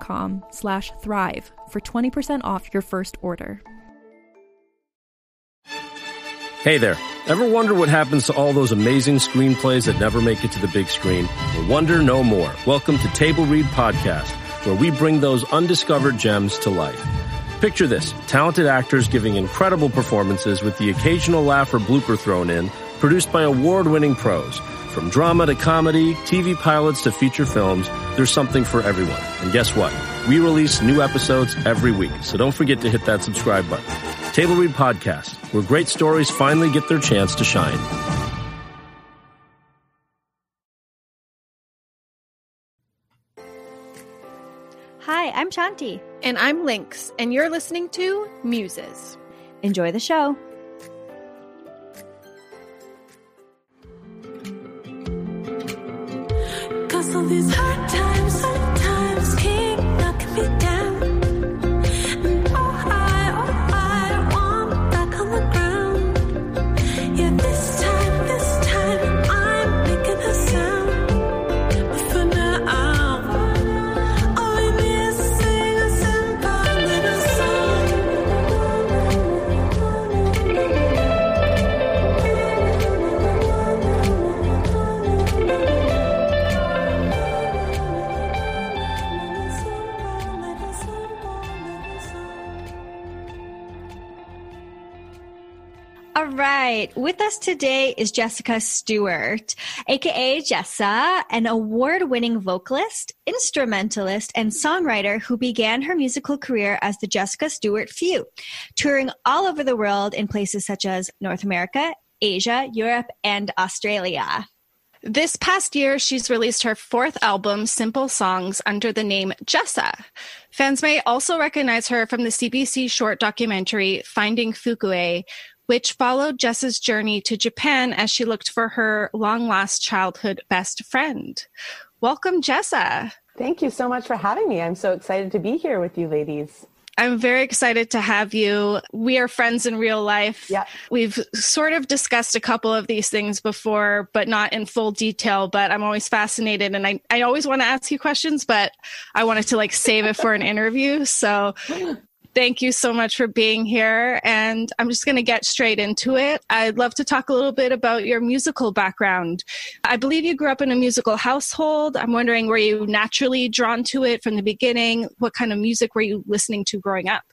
com slash thrive for 20% off your first order. Hey there. Ever wonder what happens to all those amazing screenplays that never make it to the big screen? Well, wonder no more. Welcome to Table Read Podcast, where we bring those undiscovered gems to life. Picture this talented actors giving incredible performances with the occasional laugh or blooper thrown in, produced by award winning pros. From drama to comedy, TV pilots to feature films, there's something for everyone. And guess what? We release new episodes every week, so don't forget to hit that subscribe button. Table Read Podcast, where great stories finally get their chance to shine. Hi, I'm Shanti. And I'm Lynx, and you're listening to Muses. Enjoy the show. Right. With us today is Jessica Stuart, aka Jessa, an award winning vocalist, instrumentalist, and songwriter who began her musical career as the Jessica Stuart Few, touring all over the world in places such as North America, Asia, Europe, and Australia. This past year, she's released her fourth album, Simple Songs, under the name Jessa. Fans may also recognize her from the CBC short documentary Finding Fukue, which followed Jessa's journey to Japan as she looked for her long lost childhood best friend. Welcome, Jessa. Thank you so much for having me. I'm so excited to be here with you ladies. I'm very excited to have you. We are friends in real life. Yeah. We've sort of discussed a couple of these things before, but not in full detail. But I'm always fascinated and I, I always want to ask you questions, but I wanted to like save it for an interview. So thank you so much for being here. And I'm just going to get straight into it. I'd love to talk a little bit about your musical background. I believe you grew up in a musical household. I'm wondering, were you naturally drawn to it from the beginning? What kind of music were you listening to growing up?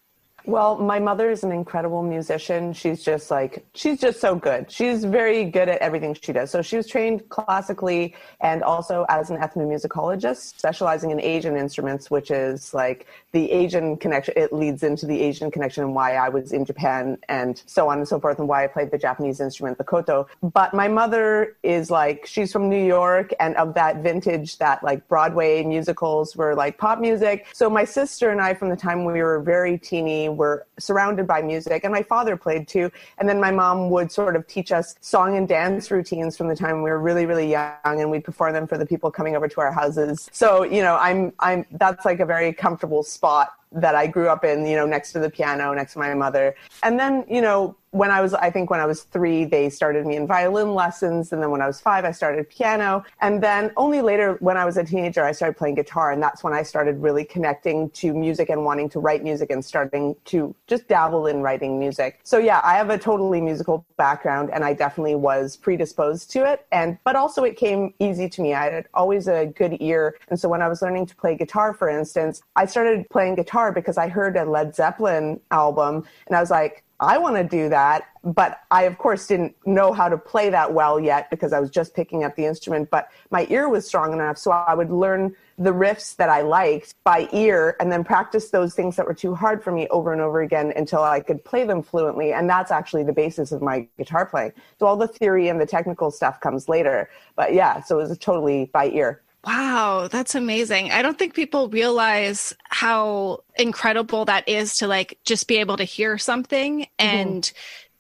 Well, my mother is an incredible musician. She's just like, she's just so good. She's very good at everything she does. So she was trained classically and also as an ethnomusicologist, specializing in Asian instruments, which is like the Asian connection. It leads into the Asian connection and why I was in Japan and so on and so forth and why I played the Japanese instrument, the koto. But my mother is like, she's from New York and of that vintage that like Broadway musicals were like pop music. So my sister and I, from the time we were very teeny, were surrounded by music and my father played too and then my mom would sort of teach us song and dance routines from the time we were really really young and we'd perform them for the people coming over to our houses. So you know i'm i'm that's like a very comfortable spot that I grew up in, you know, next to the piano, next to my mother. And then, you know, when I was, I think when I was three, they started me in violin lessons. And then when I was five, I started piano. And then only later, when I was a teenager, I started playing guitar. And that's when I started really connecting to music and wanting to write music and starting to just dabble in writing music. So yeah, I have a totally musical background and I definitely was predisposed to it. And, but also it came easy to me. I had always a good ear. And so when I was learning to play guitar, for instance, I started playing guitar because I heard a Led Zeppelin album and I was like, I want to do that. But I, of course, didn't know how to play that well yet because I was just picking up the instrument. But my ear was strong enough, so I would learn the riffs that I liked by ear and then practice those things that were too hard for me over and over again until I could play them fluently. And that's actually the basis of my guitar playing. So all the theory and the technical stuff comes later. But yeah, so it was totally by ear. Wow, that's amazing. I don't think people realize how incredible that is to like just be able to hear something mm-hmm. and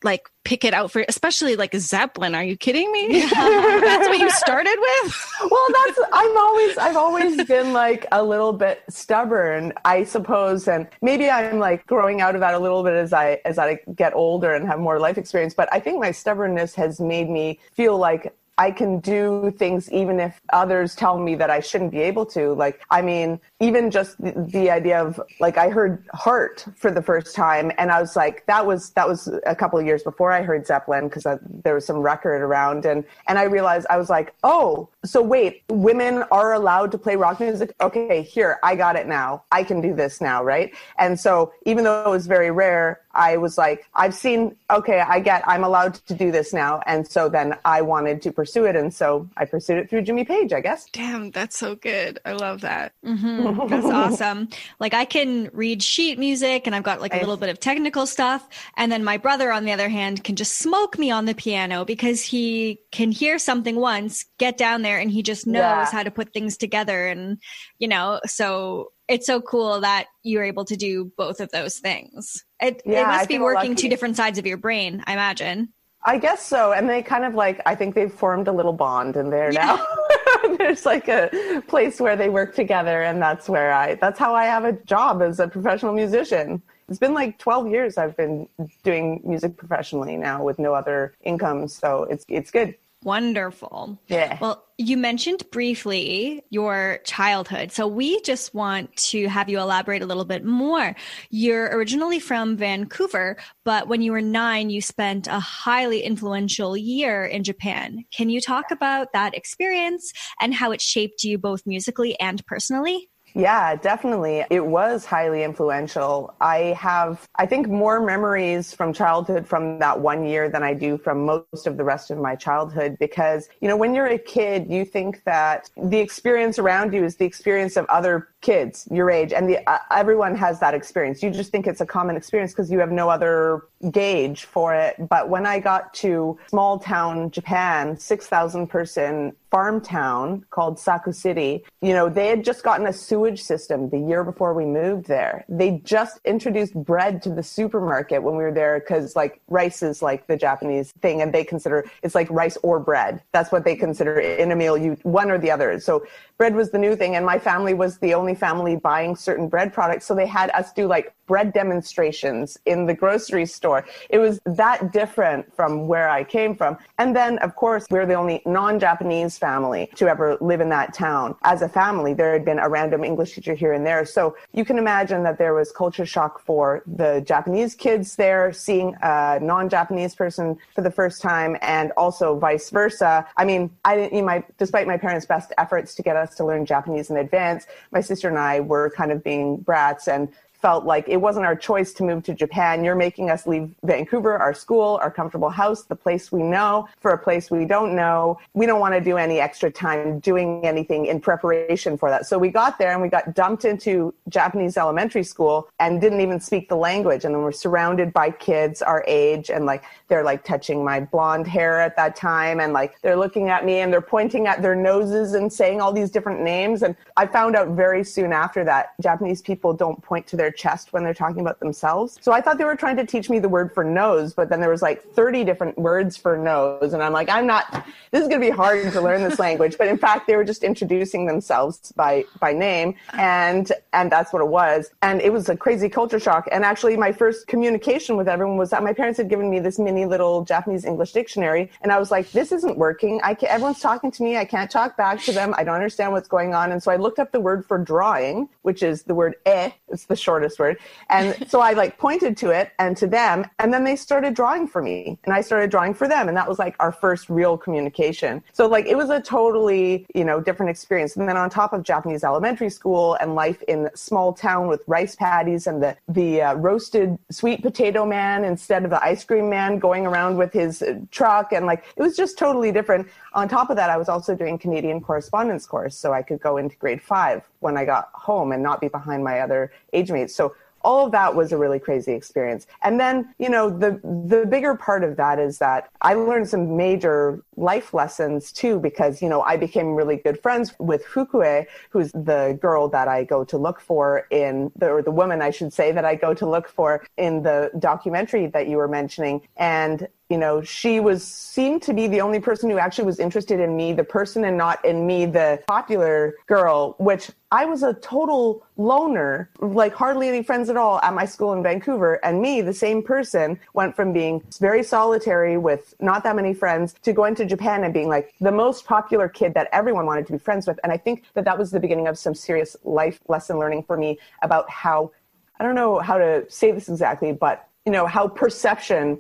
like pick it out for especially like Zeppelin. Are you kidding me? that's what you started with? well that's i'm always i've always been like a little bit stubborn i suppose and maybe i'm like growing out of that a little bit as i as i get older and have more life experience but i think my stubbornness has made me feel like I can do things even if others tell me that I shouldn't be able to. Like, I mean, even just the, the idea of like I heard Heart for the first time, and I was like, that was that was a couple of years before I heard Zeppelin because uh, there was some record around, and and I realized I was like, oh, so wait, women are allowed to play rock music? Okay, here, I got it now. I can do this now, right? And so even though it was very rare, I was like, I've seen, okay, I get, I'm allowed to do this now. And so then I wanted to pursue it. And so I pursued it through Jimmy Page, I guess. Damn, that's so good. I love that. Mhm. That's awesome. Like I can read sheet music and I've got like a little bit of technical stuff. And then my brother, on the other hand, can just smoke me on the piano because he can hear something once, get down there, and he just knows Yeah. how to put things together. And, you know, so it's so cool that you're able to do both of those things. It, it Yeah, I must be working two different sides of your brain, I imagine. I guess so. And they kind of like, I think they've formed a little bond in there now. There's like a place where they work together. And that's where I, that's how I have a job as a professional musician. It's been like 12 years I've been doing music professionally now with no other income. So it's, it's good. Wonderful. Yeah. Well, you mentioned briefly your childhood. So we just want to have you elaborate a little bit more. You're originally from Vancouver, but when you were nine, you spent a highly influential year in Japan. Can you talk about that experience and how it shaped you both musically and personally? Yeah, definitely. It was highly influential. I have, I think, more memories from childhood from that one year than I do from most of the rest of my childhood because, you know, when you're a kid, you think that the experience around you is the experience of other kids your age and the, uh, everyone has that experience. You just think it's a common experience because you have no other gauge for it. But when I got to small town Japan, 6,000 person farm town called Saku City, you know, they had just gotten a sewage system the year before we moved there. They just introduced bread to the supermarket when we were there because like rice is like the Japanese thing and they consider it's like rice or bread. That's what they consider in a meal, you one or the other. So bread was the new thing and my family was the only family buying certain bread products. So they had us do like bread demonstrations in the grocery store. It was that different from where I came from. And then, of course, we're the only non Japanese family to ever live in that town. As a family, there had been a random English teacher here and there. So you can imagine that there was culture shock for the Japanese kids there, seeing a non Japanese person for the first time, and also vice versa. I mean, I didn't, you despite my parents' best efforts to get us to learn Japanese in advance, my sister and I were kind of being brats and felt like it wasn't our choice to move to Japan. You're making us leave Vancouver, our school, our comfortable house, the place we know, for a place we don't know. We don't want to do any extra time doing anything in preparation for that. So we got there and we got dumped into Japanese elementary school and didn't even speak the language. And then we're surrounded by kids our age and like they're like touching my blonde hair at that time and like they're looking at me and they're pointing at their noses and saying all these different names. And I found out very soon after that Japanese people don't point to their chest when they're talking about themselves. So I thought they were trying to teach me the word for nose, but then there was like 30 different words for nose. And I'm like, I'm not, this is going to be hard to learn this language. But in fact, they were just introducing themselves by, by name. And, and that's what it was. And it was a crazy culture shock. And actually my first communication with everyone was that my parents had given me this mini little Japanese English dictionary. And I was like, this isn't working. I can, everyone's talking to me. I can't talk back to them. I don't understand what's going on. And so I looked up the word for drawing, which is the word e. It's the word. And so I like pointed to it and to them. And then they started drawing for me and I started drawing for them. And that was like our first real communication. So like it was a totally, you know, different experience. And then on top of Japanese elementary school and life in small town with rice paddies and the, the uh, roasted sweet potato man instead of the ice cream man going around with his truck. And like, it was just totally different. On top of that, I was also doing Canadian correspondence course. So I could go into grade five when I got home and not be behind my other age mates. So all of that was a really crazy experience. And then, you know, the the bigger part of that is that I learned some major life lessons too because, you know, I became really good friends with Fukue, who's the girl that I go to look for in the or the woman I should say that I go to look for in the documentary that you were mentioning. And you know, she was seemed to be the only person who actually was interested in me, the person, and not in me, the popular girl, which I was a total loner, like hardly any friends at all at my school in Vancouver. And me, the same person, went from being very solitary with not that many friends to going to Japan and being like the most popular kid that everyone wanted to be friends with. And I think that that was the beginning of some serious life lesson learning for me about how, I don't know how to say this exactly, but you know, how perception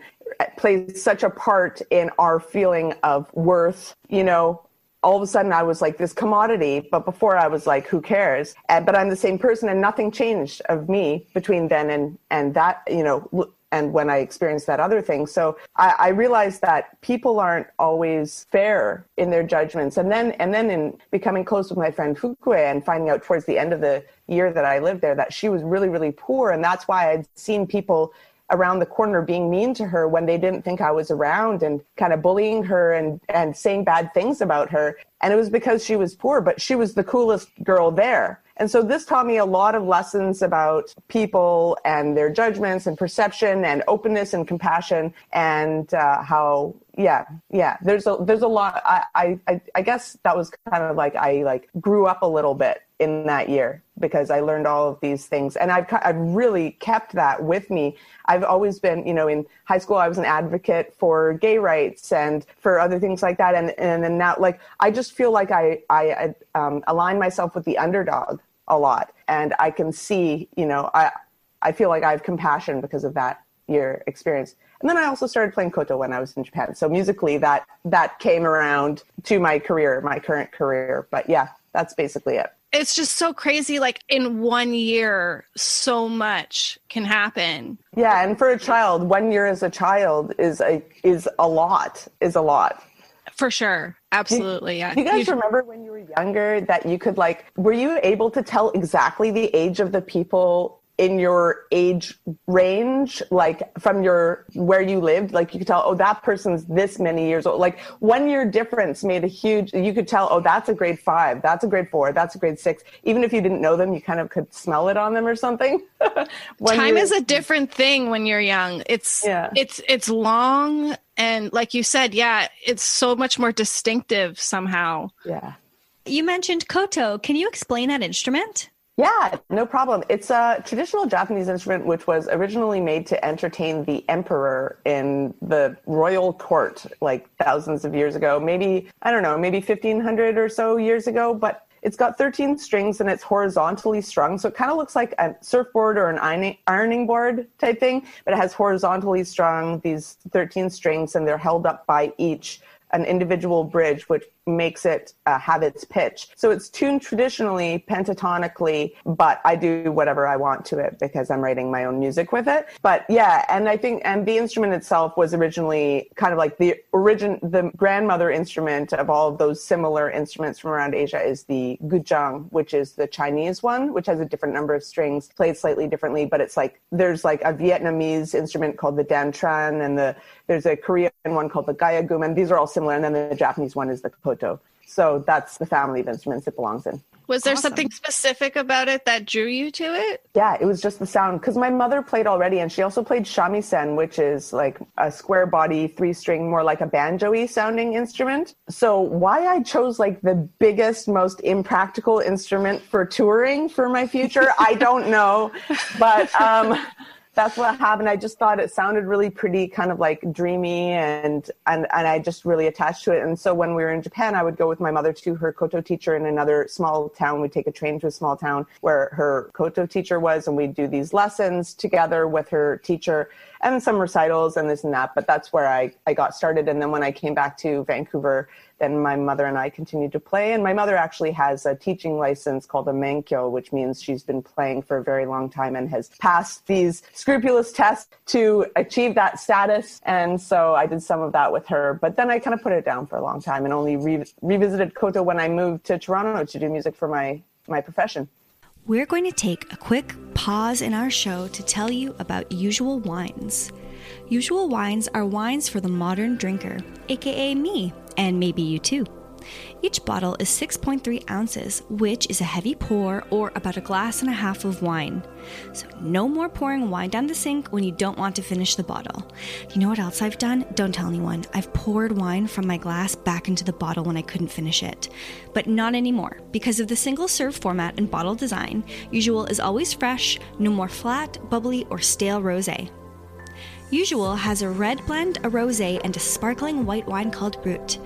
plays such a part in our feeling of worth, you know, all of a sudden I was like this commodity, but before I was like, who cares? And, but I'm the same person and nothing changed of me between then and, and that, you know, and when I experienced that other thing. So I, I realized that people aren't always fair in their judgments. And then, and then in becoming close with my friend Fukue and finding out towards the end of the year that I lived there that she was really, really poor. And that's why I'd seen people around the corner being mean to her when they didn't think I was around and kind of bullying her and, and saying bad things about her. And it was because she was poor, but she was the coolest girl there. And so this taught me a lot of lessons about people and their judgments and perception and openness and compassion and uh, how yeah yeah there's a there's a lot I, I i guess that was kind of like i like grew up a little bit in that year because i learned all of these things and i've i've really kept that with me i've always been you know in high school i was an advocate for gay rights and for other things like that and and then now like i just feel like i i um, align myself with the underdog a lot and i can see you know i i feel like i have compassion because of that year experience and then I also started playing koto when I was in Japan. So musically, that that came around to my career, my current career. But yeah, that's basically it. It's just so crazy. Like in one year, so much can happen. Yeah, and for a child, one year as a child is a is a lot. Is a lot. For sure. Absolutely. Yeah. Do you guys remember when you were younger that you could like were you able to tell exactly the age of the people in your age range, like from your where you lived, like you could tell, oh, that person's this many years old. Like one year difference made a huge. You could tell, oh, that's a grade five, that's a grade four, that's a grade six. Even if you didn't know them, you kind of could smell it on them or something. Time is a different thing when you're young. It's yeah. it's it's long and like you said, yeah, it's so much more distinctive somehow. Yeah. You mentioned koto. Can you explain that instrument? Yeah, no problem. It's a traditional Japanese instrument which was originally made to entertain the emperor in the royal court like thousands of years ago. Maybe, I don't know, maybe 1500 or so years ago, but it's got 13 strings and it's horizontally strung. So it kind of looks like a surfboard or an ironing board type thing, but it has horizontally strung these 13 strings and they're held up by each an individual bridge, which makes it uh, have its pitch. So it's tuned traditionally pentatonically, but I do whatever I want to it because I'm writing my own music with it. But yeah, and I think and the instrument itself was originally kind of like the origin the grandmother instrument of all of those similar instruments from around Asia is the guzheng, which is the Chinese one, which has a different number of strings, played slightly differently, but it's like there's like a Vietnamese instrument called the dan tranh and the there's a Korean one called the gayageum, and these are all similar, and then the Japanese one is the koto. So that's the family of instruments it belongs in. Was there Awesome. something specific about it that drew you to it? Yeah, it was just the sound because my mother played already, and she also played shamisen, which is like a square body, three string, more like a banjo-y sounding instrument. So why I chose like the biggest, most impractical instrument for touring for my future, I don't know, but um, that's what happened. I just thought it sounded really pretty, kind of like dreamy, and and and I just really attached to it. And so when we were in Japan, I would go with my mother to her koto teacher in another small town. We'd take a train to a small town where her koto teacher was, and we'd do these lessons together with her teacher and some recitals and this and that. But that's where I I got started. And then when I came back to Vancouver, then my mother and I continued to play. And my mother actually has a teaching license called a Menkyo, which means she's been playing for a very long time and has passed these scrupulous tests to achieve that status. And so I did some of that with her. But then I kind of put it down for a long time and only re- revisited Koto when I moved to Toronto to do music for my, my profession. We're going to take a quick pause in our show to tell you about usual wines. Usual wines are wines for the modern drinker, aka me, and maybe you too. Each bottle is 6.3 ounces, which is a heavy pour or about a glass and a half of wine. So, no more pouring wine down the sink when you don't want to finish the bottle. You know what else I've done? Don't tell anyone. I've poured wine from my glass back into the bottle when I couldn't finish it. But not anymore. Because of the single serve format and bottle design, Usual is always fresh, no more flat, bubbly, or stale rose. Usual has a red blend, a rosé, and a sparkling white wine called Brut.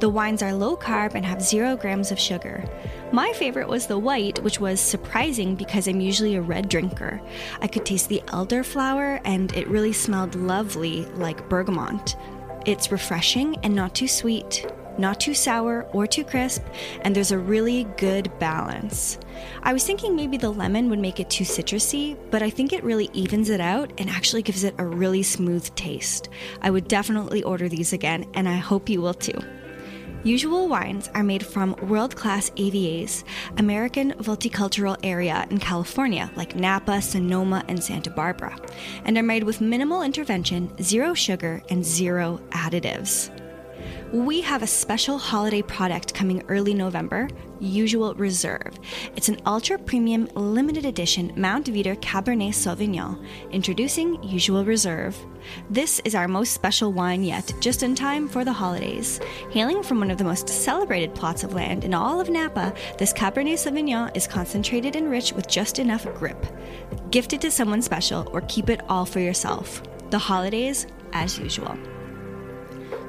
The wines are low carb and have zero grams of sugar. My favorite was the white, which was surprising because I'm usually a red drinker. I could taste the elderflower, and it really smelled lovely, like bergamot. It's refreshing and not too sweet, not too sour or too crisp, and there's a really good balance. I was thinking maybe the lemon would make it too citrusy, but I think it really evens it out and actually gives it a really smooth taste. I would definitely order these again, and I hope you will too. Usual wines are made from world class AVAs, American viticultural area in California, like Napa, Sonoma, and Santa Barbara, and are made with minimal intervention, zero sugar, and zero additives. We have a special holiday product coming early November, Usual Reserve. It's an ultra premium limited edition Mount Veeder Cabernet Sauvignon, introducing Usual Reserve. This is our most special wine yet, just in time for the holidays. Hailing from one of the most celebrated plots of land in all of Napa, this Cabernet Sauvignon is concentrated and rich with just enough grip. Gift it to someone special or keep it all for yourself. The holidays, as usual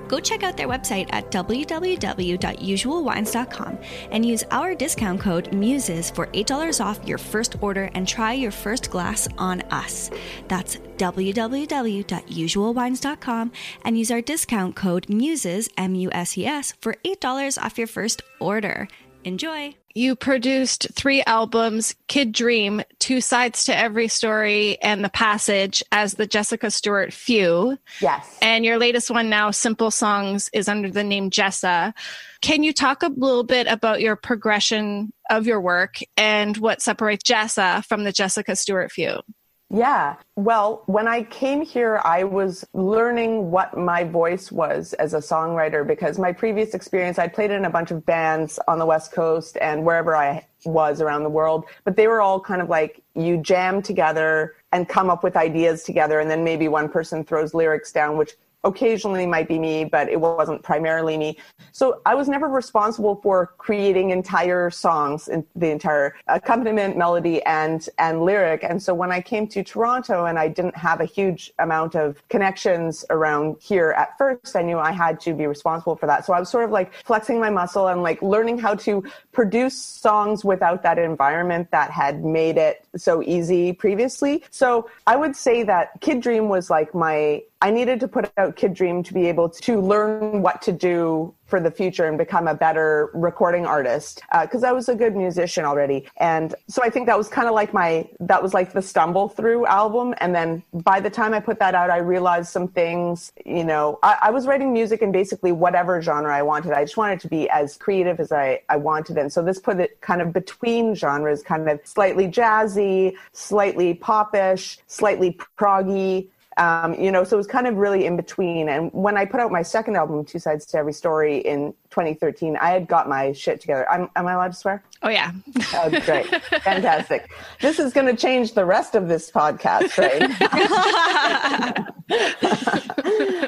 go check out their website at www.usualwines.com and use our discount code MUSES for $8 off your first order and try your first glass on us. That's www.usualwines.com and use our discount code MUSES, M U S E S, for $8 off your first order. Enjoy! You produced three albums Kid Dream, Two Sides to Every Story, and The Passage as the Jessica Stuart Few. Yes. And your latest one now, Simple Songs, is under the name Jessa. Can you talk a little bit about your progression of your work and what separates Jessa from the Jessica Stuart Few? Yeah. Well, when I came here, I was learning what my voice was as a songwriter because my previous experience, I'd played in a bunch of bands on the West Coast and wherever I was around the world, but they were all kind of like you jam together and come up with ideas together, and then maybe one person throws lyrics down, which occasionally might be me, but it wasn't primarily me. So I was never responsible for creating entire songs, in the entire accompaniment, melody, and and lyric. And so when I came to Toronto and I didn't have a huge amount of connections around here at first, I knew I had to be responsible for that. So I was sort of like flexing my muscle and like learning how to produce songs without that environment that had made it so easy previously. So I would say that Kid Dream was like my I needed to put out Kid Dream to be able to learn what to do for the future and become a better recording artist uh, because I was a good musician already. And so I think that was kind of like my, that was like the stumble through album. And then by the time I put that out, I realized some things, you know, I, I was writing music in basically whatever genre I wanted. I just wanted to be as creative as I, I wanted. And so this put it kind of between genres, kind of slightly jazzy, slightly popish, slightly proggy Um, you know, so it was kind of really in between. And when I put out my second album, Two Sides to Every Story, in 2013, I had got my shit together. I'm, am I allowed to swear? Oh yeah. Oh, great. Fantastic. This is going to change the rest of this podcast, right?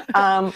um,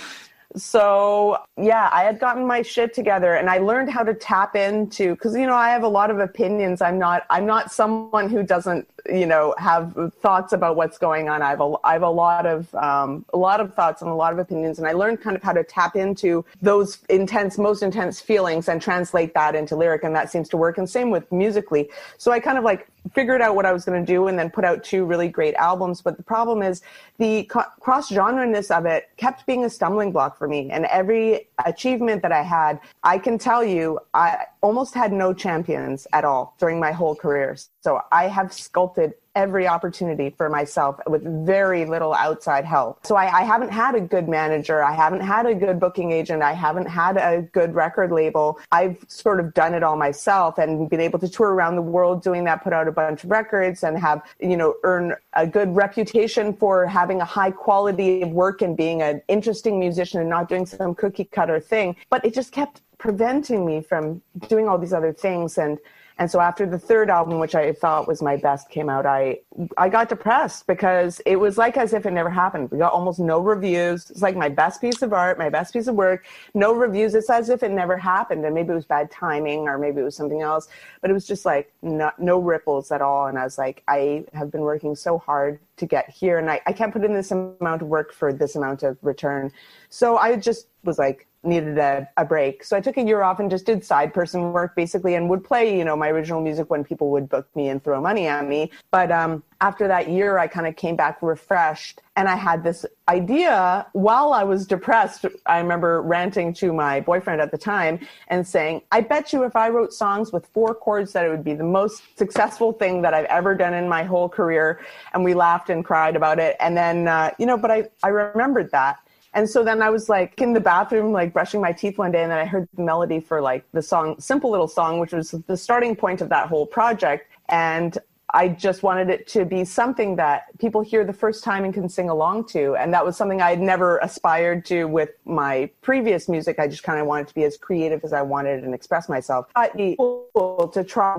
so yeah i had gotten my shit together and i learned how to tap into because you know i have a lot of opinions. I'm not i'm not someone who doesn't you know have thoughts about what's going on. I have a, I have a lot of um, a lot of thoughts and a lot of opinions and i learned kind of how to tap into those intense most intense feelings and translate that into lyric and that seems to work and same with musically. So i kind of like figured out what I was going to do and then put out two really great albums. But the problem is the co- cross genreness of it kept being a stumbling block for me. And every achievement that I had, I can tell you, I almost had no champions at all during my whole career. So I have sculpted every opportunity for myself with very little outside help. So I, I, haven't had a good manager. I haven't had a good booking agent. I haven't had a good record label. I've sort of done it all myself and been able to tour around the world doing that, put out a bunch of records and have, you know, earn a good reputation for having a high quality of work and being an interesting musician and not doing some cookie cutter thing. But it just kept preventing me from doing all these other things and and so after the third album, which I thought was my best, came out, I I got depressed because it was like as if it never happened. We got almost no reviews. It's like my best piece of art, my best piece of work, no reviews. It's as if it never happened, and maybe it was bad timing, or maybe it was something else. But it was just like no, no ripples at all. And I was like, I have been working so hard to get here, and I, I can't put in this amount of work for this amount of return. So I just was like, needed a, a break. So I took a year off and just did side person work basically and would play, you know, my original music when people would book me and throw money at me. But um, after that year, I kind of came back refreshed and I had this idea while I was depressed. I remember ranting to my boyfriend at the time and saying, I bet you if I wrote songs with four chords that it would be the most successful thing that I've ever done in my whole career. And we laughed and cried about it. And then, uh, you know, but I, I remembered that. And so then I was like in the bathroom, like brushing my teeth one day, and then I heard the melody for like the song, Simple Little Song, which was the starting point of that whole project. And I just wanted it to be something that people hear the first time and can sing along to. And that was something I had never aspired to with my previous music. I just kind of wanted to be as creative as I wanted and express myself. Be cool to try,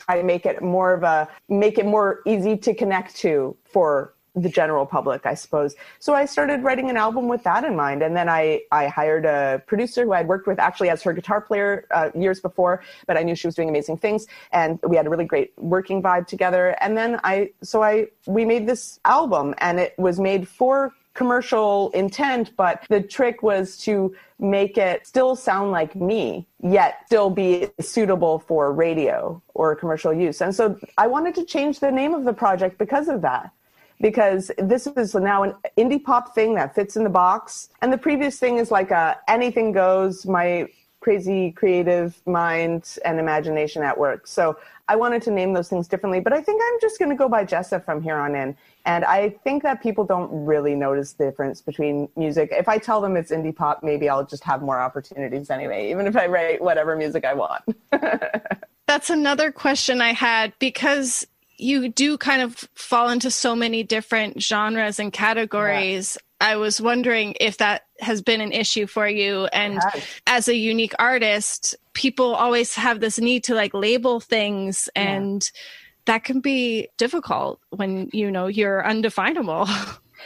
try to make it more of a, make it more easy to connect to for the general public, I suppose. So I started writing an album with that in mind, and then I I hired a producer who I'd worked with actually as her guitar player uh, years before, but I knew she was doing amazing things, and we had a really great working vibe together. And then I so I we made this album, and it was made for commercial intent, but the trick was to make it still sound like me, yet still be suitable for radio or commercial use. And so I wanted to change the name of the project because of that because this is now an indie pop thing that fits in the box. And the previous thing is like a anything goes, my crazy creative mind and imagination at work. So I wanted to name those things differently, but I think I'm just going to go by Jessa from here on in. And I think that people don't really notice the difference between music. If I tell them it's indie pop, maybe I'll just have more opportunities anyway, even if I write whatever music I want. That's another question I had because you do kind of fall into so many different genres and categories. Yeah. I was wondering if that has been an issue for you. And as a unique artist, people always have this need to like label things and yeah. that can be difficult when you know you're undefinable.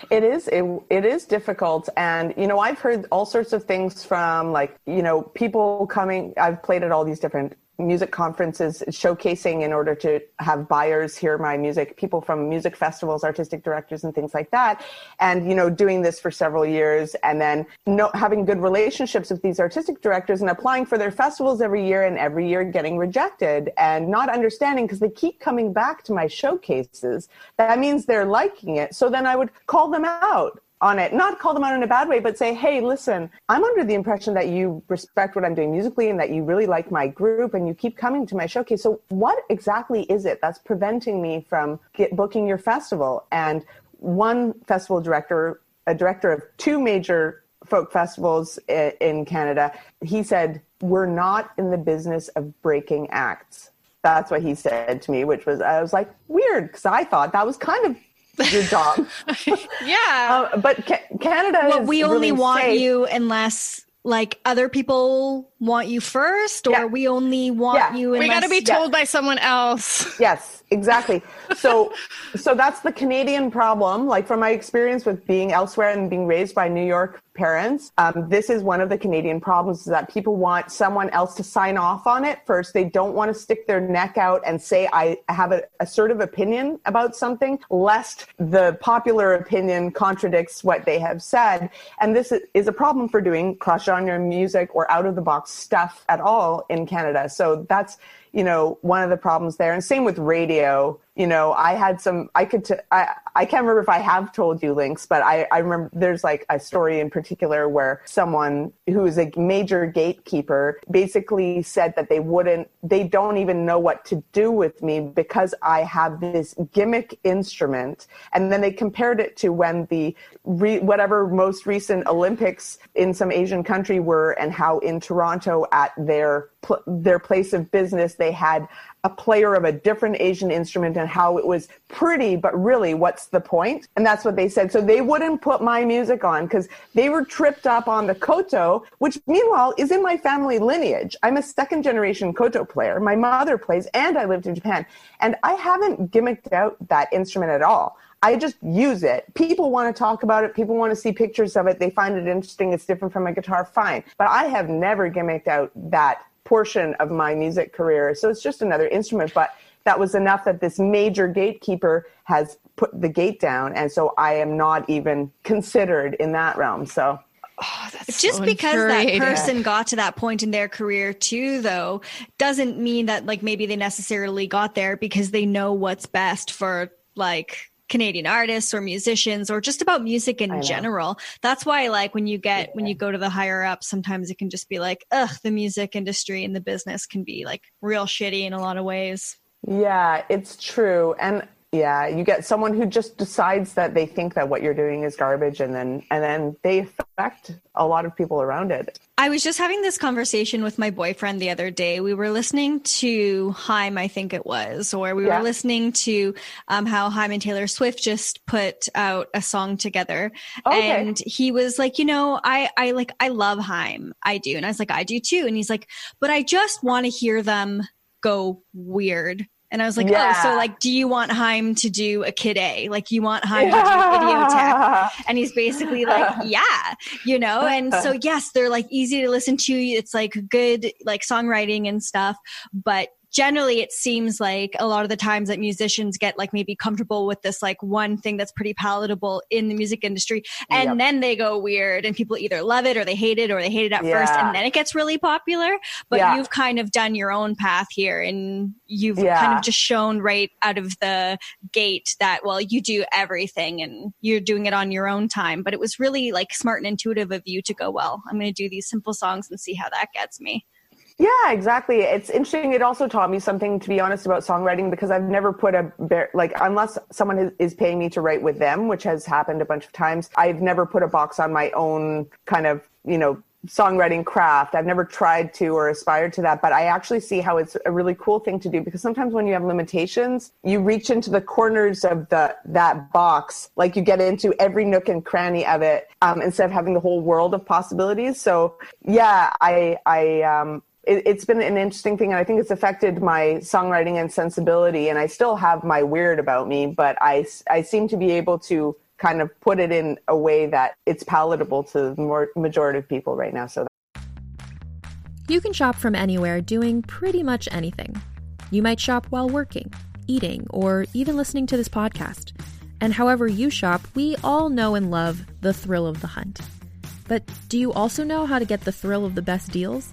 It is it, it is difficult and you know I've heard all sorts of things from like you know people coming I've played at all these different music conferences showcasing in order to have buyers hear my music people from music festivals artistic directors and things like that. And you know doing this for several years and then no, having good relationships with these artistic directors and applying for their festivals every year and every year getting rejected and not understanding because they keep coming back to my showcases. That means they're liking it. So then i would call them out on it, not call them out in a bad way, but say, hey, listen, I'm under the impression that you respect what I'm doing musically and that you really like my group and you keep coming to my showcase. So, what exactly is it that's preventing me from get, booking your festival? And one festival director, a director of two major folk festivals in Canada, he said, We're not in the business of breaking acts. That's what he said to me, which was, I was like, weird, because I thought that was kind of your job. yeah. Um, but ca- Canada Well, we only really want safe. you unless like other people want you first, or Yeah. we only want Yeah. you. we got to be told by someone else. Yes, exactly. So, so that's the Canadian problem. Like from my experience with being elsewhere and being raised by New York parents, um, this is one of the Canadian problems: is that people want someone else to sign off on it first. They don't want to stick their neck out and say, "I have an assertive opinion about something," lest the popular opinion contradicts what they have said. And this is- is a problem for doing crush on your music or out of the box stuff at all in Canada. So that's you know, one of the problems there. And same with radio. You know, I had some, I could, t- I, I can't remember if I have told you Lynx, but I, I remember there's like a story in particular where someone who is a major gatekeeper basically said that they wouldn't, they don't even know what to do with me because I have this gimmick instrument. And then they compared it to when the, re, whatever most recent Olympics in some Asian country were and how in Toronto at their, pl- their place of business, they had a player of a different Asian instrument and how it was pretty, but really, what's the point? And that's what they said. So they wouldn't put my music on because they were tripped up on the koto, which meanwhile is in my family lineage. I'm a second generation koto player. My mother plays, and I lived in Japan. And I haven't gimmicked out that instrument at all. I just use it. People want to talk about it. People want to see pictures of it. They find it interesting. It's different from a guitar. Fine. But I have never gimmicked out that portion of my music career. So it's just another instrument. But that was enough that this major gatekeeper has put the gate down. And so I am not even considered in that realm. So oh, just so because that person got to that point in their career too though doesn't mean that like maybe they necessarily got there because they know what's best for like Canadian artists or musicians or just about music in general. That's why like when you get when you go to the higher up sometimes it can just be like ugh the music industry and the business can be like real shitty in a lot of ways. Yeah, it's true. And yeah, you get someone who just decides that they think that what you're doing is garbage and then and then they affect a lot of people around it. I was just having this conversation with my boyfriend the other day. We were listening to Haim, I think it was, or we Yeah. were listening to um, how Haim and Taylor Swift just put out a song together. Okay. And he was like, you know, I, I like, I love Haim. I do. And I was like, I do too. And he's like, but I just want to hear them go weird. And I was like, Yeah. oh, so like, do you want Haim to do a kid A? Like, you want Haim to do a video tech? and he's basically like yeah you know and so yes they're like easy to listen to it's like good like songwriting and stuff but generally it seems like a lot of the times that musicians get like maybe comfortable with this like one thing that's pretty palatable in the music industry and Yep. then they go weird and people either love it or they hate it or they hate it at first and then it gets really popular. But Yeah. you've kind of done your own path here and you've kind of just shown right out of the gate that well you do everything and you're doing it on your own time. But it was really like smart and intuitive of you to go well i'm going to do these simple songs and see how that gets me Yeah, exactly. It's interesting. It also taught me something, to be honest, about songwriting because I've never put a bear, like unless someone is, paying me to write with them, which has happened a bunch of times. I've never put a box on my own kind of you know songwriting craft. I've never tried to or aspired to that, but I actually see how it's a really cool thing to do because sometimes when you have limitations, you reach into the corners of the that box, like you get into every nook and cranny of it um, instead of having the whole world of possibilities. So yeah, I I um, it, it's been an interesting thing, and I think it's affected my songwriting and sensibility. And I still have my weird about me, but I I seem to be able to kind of put it in a way that it's palatable to the more majority of people right now. So You can shop from anywhere doing pretty much anything. You might shop while working, eating, or even listening to this podcast. And however you shop, we all know and love the thrill of the hunt. But do you also know how to get the thrill of the best deals?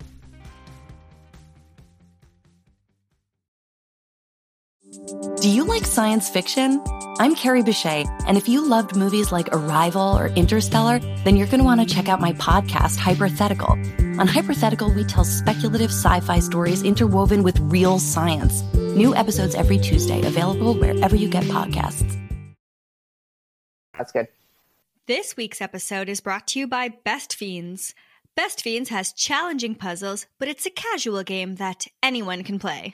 Do you like science fiction? I'm Carrie Bechet, and if you loved movies like Arrival or Interstellar, then you're going to want to check out my podcast, Hypothetical. On Hypothetical, we tell speculative sci fi stories interwoven with real science. New episodes every Tuesday, available wherever you get podcasts. That's good. This week's episode is brought to you by Best Fiends. Best Fiends has challenging puzzles, but it's a casual game that anyone can play.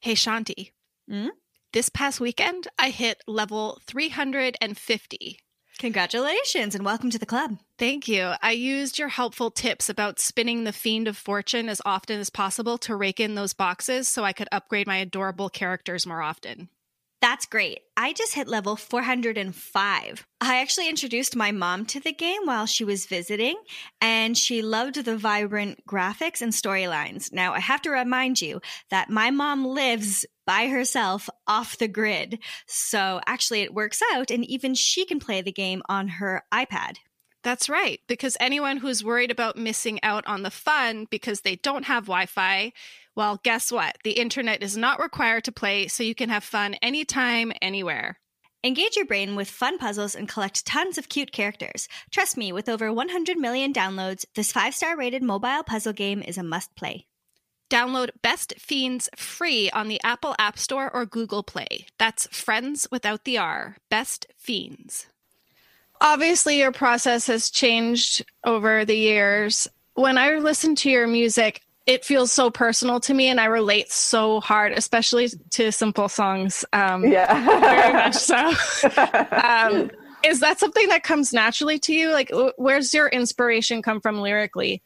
Hey, Shanti. Hmm? This past weekend, I hit level 350. Congratulations and welcome to the club. Thank you. I used your helpful tips about spinning the Fiend of Fortune as often as possible to rake in those boxes so I could upgrade my adorable characters more often. That's great. I just hit level 405. I actually introduced my mom to the game while she was visiting, and she loved the vibrant graphics and storylines. Now, I have to remind you that my mom lives by herself off the grid. So actually, it works out, and even she can play the game on her iPad. That's right, because anyone who's worried about missing out on the fun because they don't have Wi Fi, well, guess what? The internet is not required to play, so you can have fun anytime, anywhere. Engage your brain with fun puzzles and collect tons of cute characters. Trust me, with over 100 million downloads, this five star rated mobile puzzle game is a must play. Download Best Fiends free on the Apple App Store or Google Play. That's friends without the R. Best Fiends. Obviously, your process has changed over the years. When I listen to your music, it feels so personal to me and I relate so hard, especially to simple songs. Um, Yeah. very much so. um, is that something that comes naturally to you? Like, wh- where's your inspiration come from lyrically?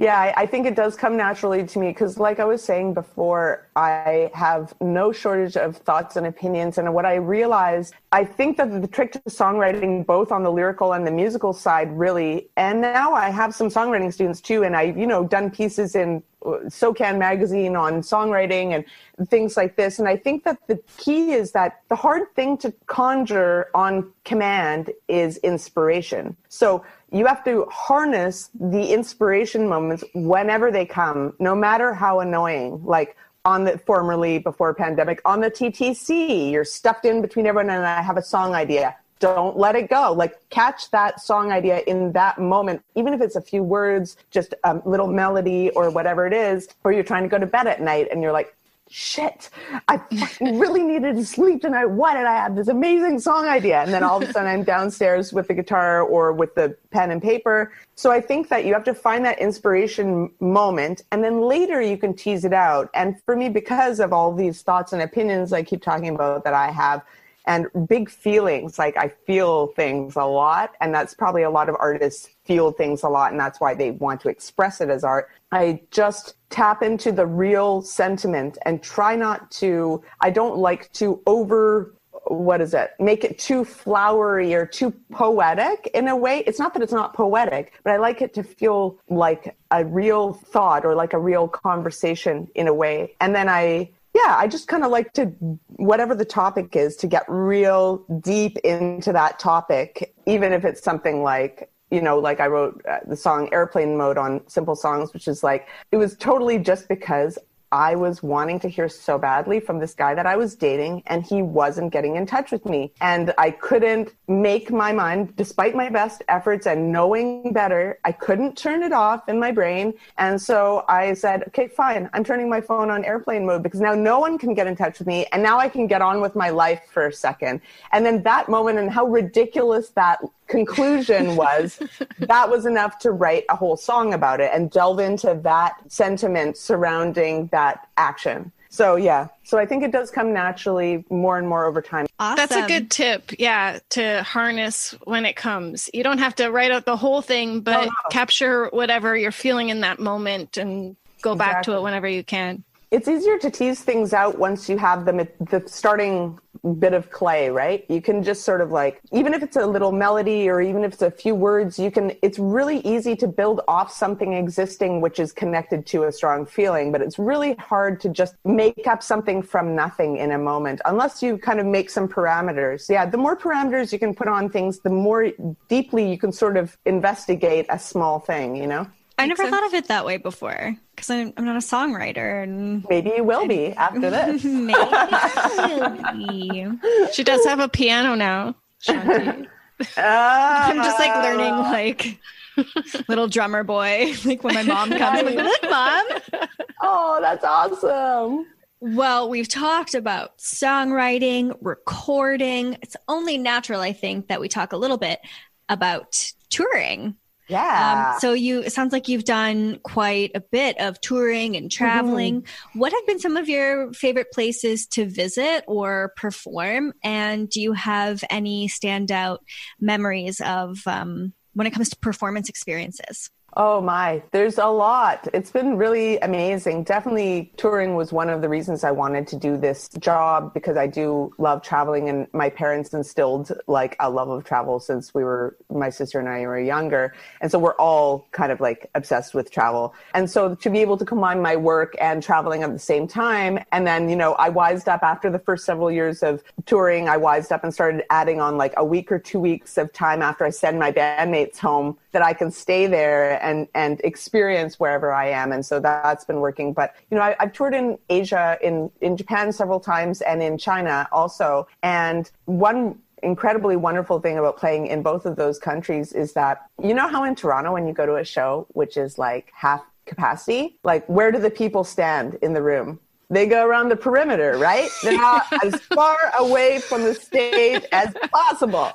Yeah, I, I think it does come naturally to me because, like I was saying before, I have no shortage of thoughts and opinions. And what I realized, I think that the trick to songwriting, both on the lyrical and the musical side, really, and now I have some songwriting students too, and I've you know, done pieces in uh, SOCAN magazine on songwriting and things like this. And I think that the key is that the hard thing to conjure on command is inspiration. So you have to harness the inspiration moments whenever they come, no matter how annoying. Like on the formerly before pandemic, on the TTC, you're stuffed in between everyone and I have a song idea. Don't let it go. Like catch that song idea in that moment, even if it's a few words, just a little melody or whatever it is, or you're trying to go to bed at night and you're like, shit, I really needed to sleep tonight. Why did I have this amazing song idea? And then all of a sudden I'm downstairs with the guitar or with the pen and paper. So I think that you have to find that inspiration moment and then later you can tease it out. And for me, because of all these thoughts and opinions I keep talking about that I have, and big feelings like i feel things a lot and that's probably a lot of artists feel things a lot and that's why they want to express it as art. I just tap into the real sentiment and try not to i don't like to over what is it make it too flowery or too poetic in a way. It's not that it's not poetic but i like it to feel like a real thought or like a real conversation in a way. And then i yeah, I just kind of like to, whatever the topic is, to get real deep into that topic, even if it's something like, you know, like I wrote uh, the song Airplane Mode on Simple Songs, which is like, it was totally just because I was wanting to hear so badly from this guy that I was dating and he wasn't getting in touch with me. And I couldn't make my mind, despite my best efforts and knowing better, I couldn't turn it off in my brain. And so I said, okay, fine. I'm turning my phone on airplane mode because now no one can get in touch with me. And now I can get on with my life for a second. And then that moment and how ridiculous that conclusion was, that was enough to write a whole song about it and delve into that sentiment surrounding that action. So yeah, so I think it does come naturally more and more over time. Awesome. That's a good tip. Yeah, to harness when it comes. You don't have to write out the whole thing, but No, no. capture whatever you're feeling in that moment and go back to it whenever you can. It's easier to tease things out once you have them at the starting bit of clay, right? You can just sort of like, even if it's a little melody or even if it's a few words, you can, it's really easy to build off something existing which is connected to a strong feeling, but it's really hard to just make up something from nothing in a moment unless you kind of make some parameters. Yeah, the more parameters you can put on things, the more deeply you can sort of investigate a small thing, you know? I never thought of it that way before because I'm, I'm not a songwriter and Maybe you will be after this. maybe. She does have a piano now. Shanti. Ah. I'm just like learning like little drummer boy. Like when my mom comes, I'm like, look, mom. Oh, that's awesome. Well, we've talked about songwriting, recording. It's only natural, I think, that we talk a little bit about touring. Yeah. Um, so you it sounds like you've done quite a bit of touring and traveling. What have been some of your favorite places to visit or perform? And do you have any standout memories of um, when it comes to performance experiences? Oh my, there's a lot. It's been really amazing. Definitely touring was one of the reasons I wanted to do this job because I do love traveling and my parents instilled like a love of travel since we were my sister and I were younger. And so we're all kind of like obsessed with travel. And so to be able to combine my work and traveling at the same time and then, you know, I wised up after the first several years of touring, I wised up and started adding on like a week or 2 weeks of time after I send my bandmates home that I can stay there and and experience wherever I am, and so that's been working. But you know, I, I've toured in Asia, in in Japan several times, and in China also. And one incredibly wonderful thing about playing in both of those countries is that you know how in Toronto when you go to a show which is like half capacity, like where do the people stand in the room? They go around the perimeter, right? They're not as far away from the stage as possible.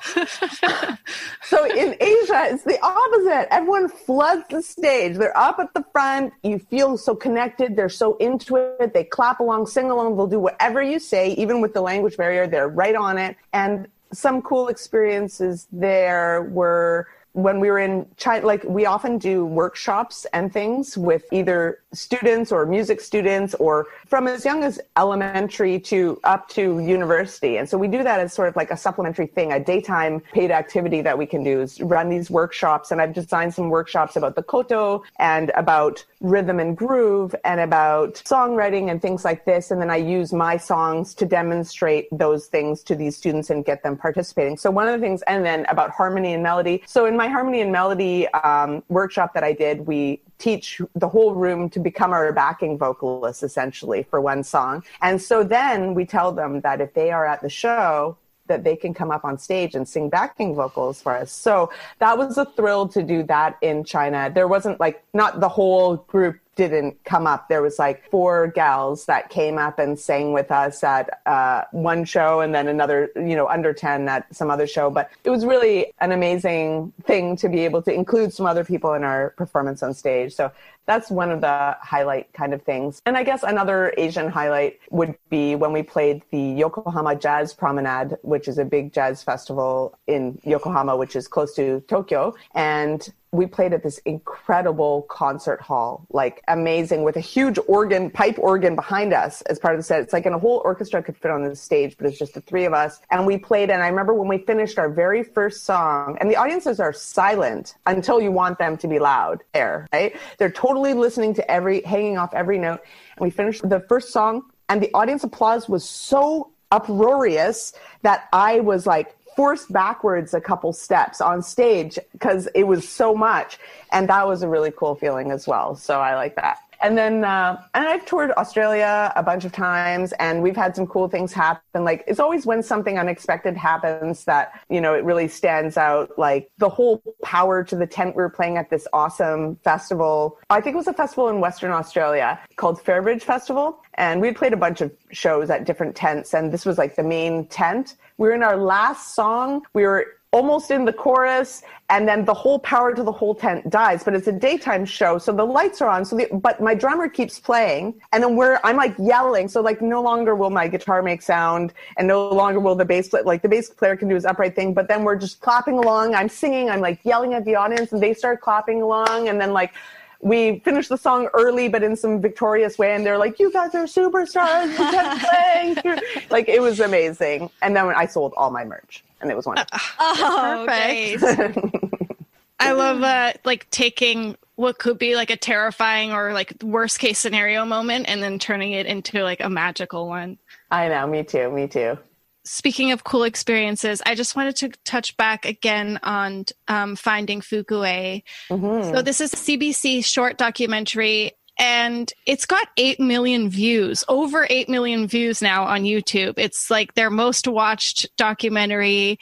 So in Asia, it's the opposite. Everyone floods the stage. They're up at the front. You feel so connected. They're so into it. They clap along, sing along. They'll do whatever you say, even with the language barrier. They're right on it. And some cool experiences there were when we were in China, like we often do workshops and things with either students or music students or from as young as elementary to up to university. And so we do that as sort of like a supplementary thing, a daytime paid activity that we can do is run these workshops. And I've designed some workshops about the koto and about rhythm and groove and about songwriting and things like this. And then I use my songs to demonstrate those things to these students and get them participating. So one of the things, and then about harmony and melody. So in my harmony and melody um, workshop that I did, we teach the whole room to become our backing vocalists essentially for one song. And so then we tell them that if they are at the show, that they can come up on stage and sing backing vocals for us. So that was a thrill to do that in China. There wasn't like, not the whole group didn't come up. There was like four gals that came up and sang with us at uh, one show and then another, you know, under 10 at some other show. But it was really an amazing thing to be able to include some other people in our performance on stage. So that's one of the highlight kind of things. And I guess another Asian highlight would be when we played the Yokohama Jazz Promenade, which is a big jazz festival in Yokohama, which is close to Tokyo. And we played at this incredible concert hall, like amazing, with a huge organ, pipe organ behind us as part of the set. It's like, and a whole orchestra could fit on the stage, but it's just the three of us. And we played, and I remember when we finished our very first song, and the audiences are silent until you want them to be loud there, right? They're totally listening to every, hanging off every note. And we finished the first song, and the audience applause was so uproarious that I was like, forced backwards a couple steps on stage because it was so much. And that was a really cool feeling as well. So i like that and then uh, and i've toured australia a bunch of times and we've had some cool things happen. Like it's always when something unexpected happens that you know it really stands out. Like the whole power to the tent we were playing at this awesome festival. I think it was a festival in western australia called fairbridge festival and we played a bunch of shows at different tents and this was like the main tent. We were in our last song. We were almost in the chorus and then the whole power to the whole tent dies but it's a daytime show so the lights are on so the, but my drummer keeps playing and then we're i'm like yelling so like no longer will my guitar make sound and no longer will the bass play like the bass player can do his upright thing but then we're just clapping along i'm singing i'm like yelling at the audience and they start clapping along and then like we finished the song early, but in some victorious way. And they're like, "You guys are superstars!" You kept playing. like it was amazing. And then I sold all my merch, and it was wonderful. Oh, Perfect. great. I love uh, like taking what could be like a terrifying or like worst case scenario moment and then turning it into like a magical one. I know. Me too. Me too. Speaking of cool experiences, I just wanted to touch back again on um, Finding Fukue. So, this is a CBC short documentary, and it's got 8 million views, over 8 million views now on YouTube. It's like their most watched documentary.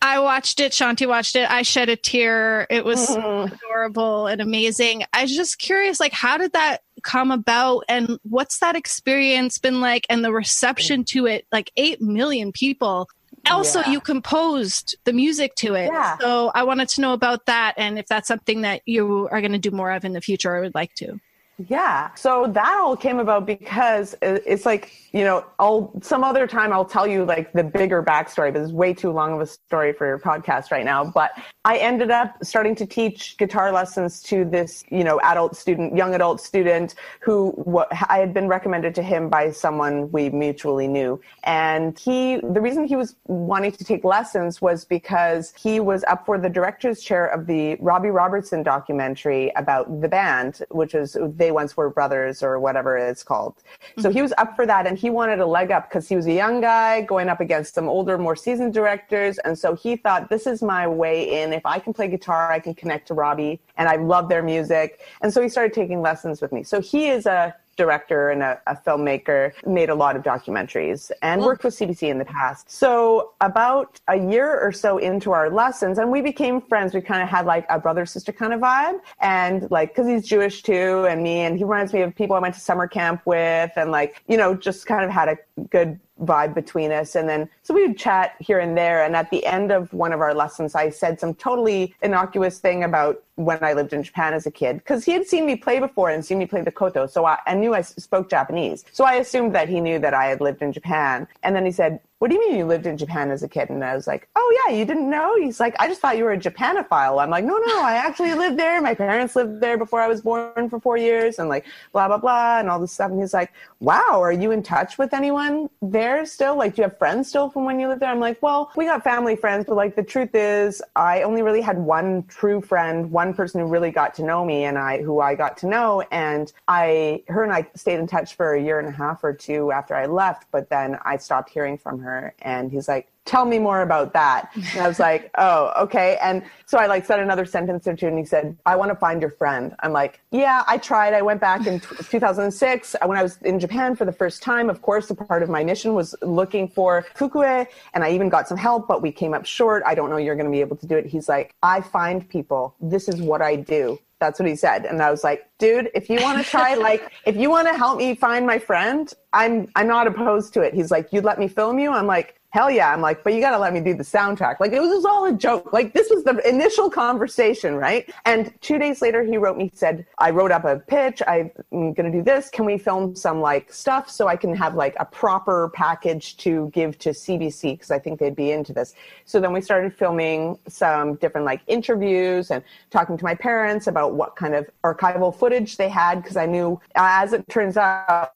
I watched it, Shanti watched it. I shed a tear. It was adorable and amazing. I was just curious, like, how did that come about and what's that experience been like and the reception to it? Like, 8 million people. Also, Yeah. you composed the music to it. Yeah. So I wanted to know about that and if that's something that you are going to do more of in the future i would like to. Yeah. So that all came about because it's like, you know, I'll some other time I'll tell you like the bigger backstory, but it's way too long of a story for your podcast right now. But I ended up starting to teach guitar lessons to this, you know, adult student, young adult student who wa- I had been recommended to him by someone we mutually knew. And he, the reason he was wanting to take lessons was because he was up for the director's chair of the Robbie Robertson documentary about the band, which is They Once Were Brothers or whatever it's called. So he mm-hmm. was up for that and he wanted a leg up because he was a young guy going up against some older, more seasoned directors. And so he thought, this is my way in. If I can play guitar, I can connect to Robbie and I love their music. And so he started taking lessons with me. So he is a director and a, a filmmaker, made a lot of documentaries and worked with CBC in the past. So about a year or so into our lessons, and we became friends. We kind of had like a brother sister kind of vibe, and like because he's Jewish too, and me, and he reminds me of people I went to summer camp with, and like you know just kind of had a good vibe between us. And then, so we would chat here and there. And at the end of one of our lessons, I said some totally innocuous thing about when I lived in Japan as a kid, because he had seen me play before and seen me play the koto. So I, I knew I spoke Japanese. So I assumed that he knew that I had lived in Japan. And then he said, what do you mean you lived in Japan as a kid? And I was like, oh yeah, you didn't know? He's like, I just thought you were a Japanophile. I'm like, no, no, I actually lived there. My parents lived there before I was born for four years and like blah, blah, blah, and all this stuff. And he's like, wow, are you in touch with anyone there still? Like, do you have friends still from when you lived there? I'm like, well, we got family friends, but like the truth is I only really had one true friend, one person who really got to know me and I, who I got to know. And I, her and I stayed in touch for a year and a half or two after I left, but then I stopped hearing from her and he's like, tell me more about that. And I was like, oh, okay. And so I like said another sentence or two and he said, I want to find your friend. I'm like, yeah, I tried. I went back in t- 2006 uh, when I was in Japan for the first time. Of course, a part of my mission was looking for Fukue and I even got some help, but we came up short. I don't know you're going to be able to do it. He's like, I find people. This is what I do. That's what he said. And I was like, dude, if you want to try, like, if you want to help me find my friend, I'm, I'm not opposed to it. He's like, you'd let me film you? I'm like, hell yeah. I'm like, but you got to let me do the soundtrack. Like, it was, it was all a joke. Like, this was the initial conversation, right? And two days later, he wrote me, said, I wrote up a pitch. I'm going to do this. Can we film some like stuff so I can have like a proper package to give to CBC? Because I think they'd be into this. So then we started filming some different like interviews and talking to my parents about what kind of archival footage they had. Because I knew, as it turns out,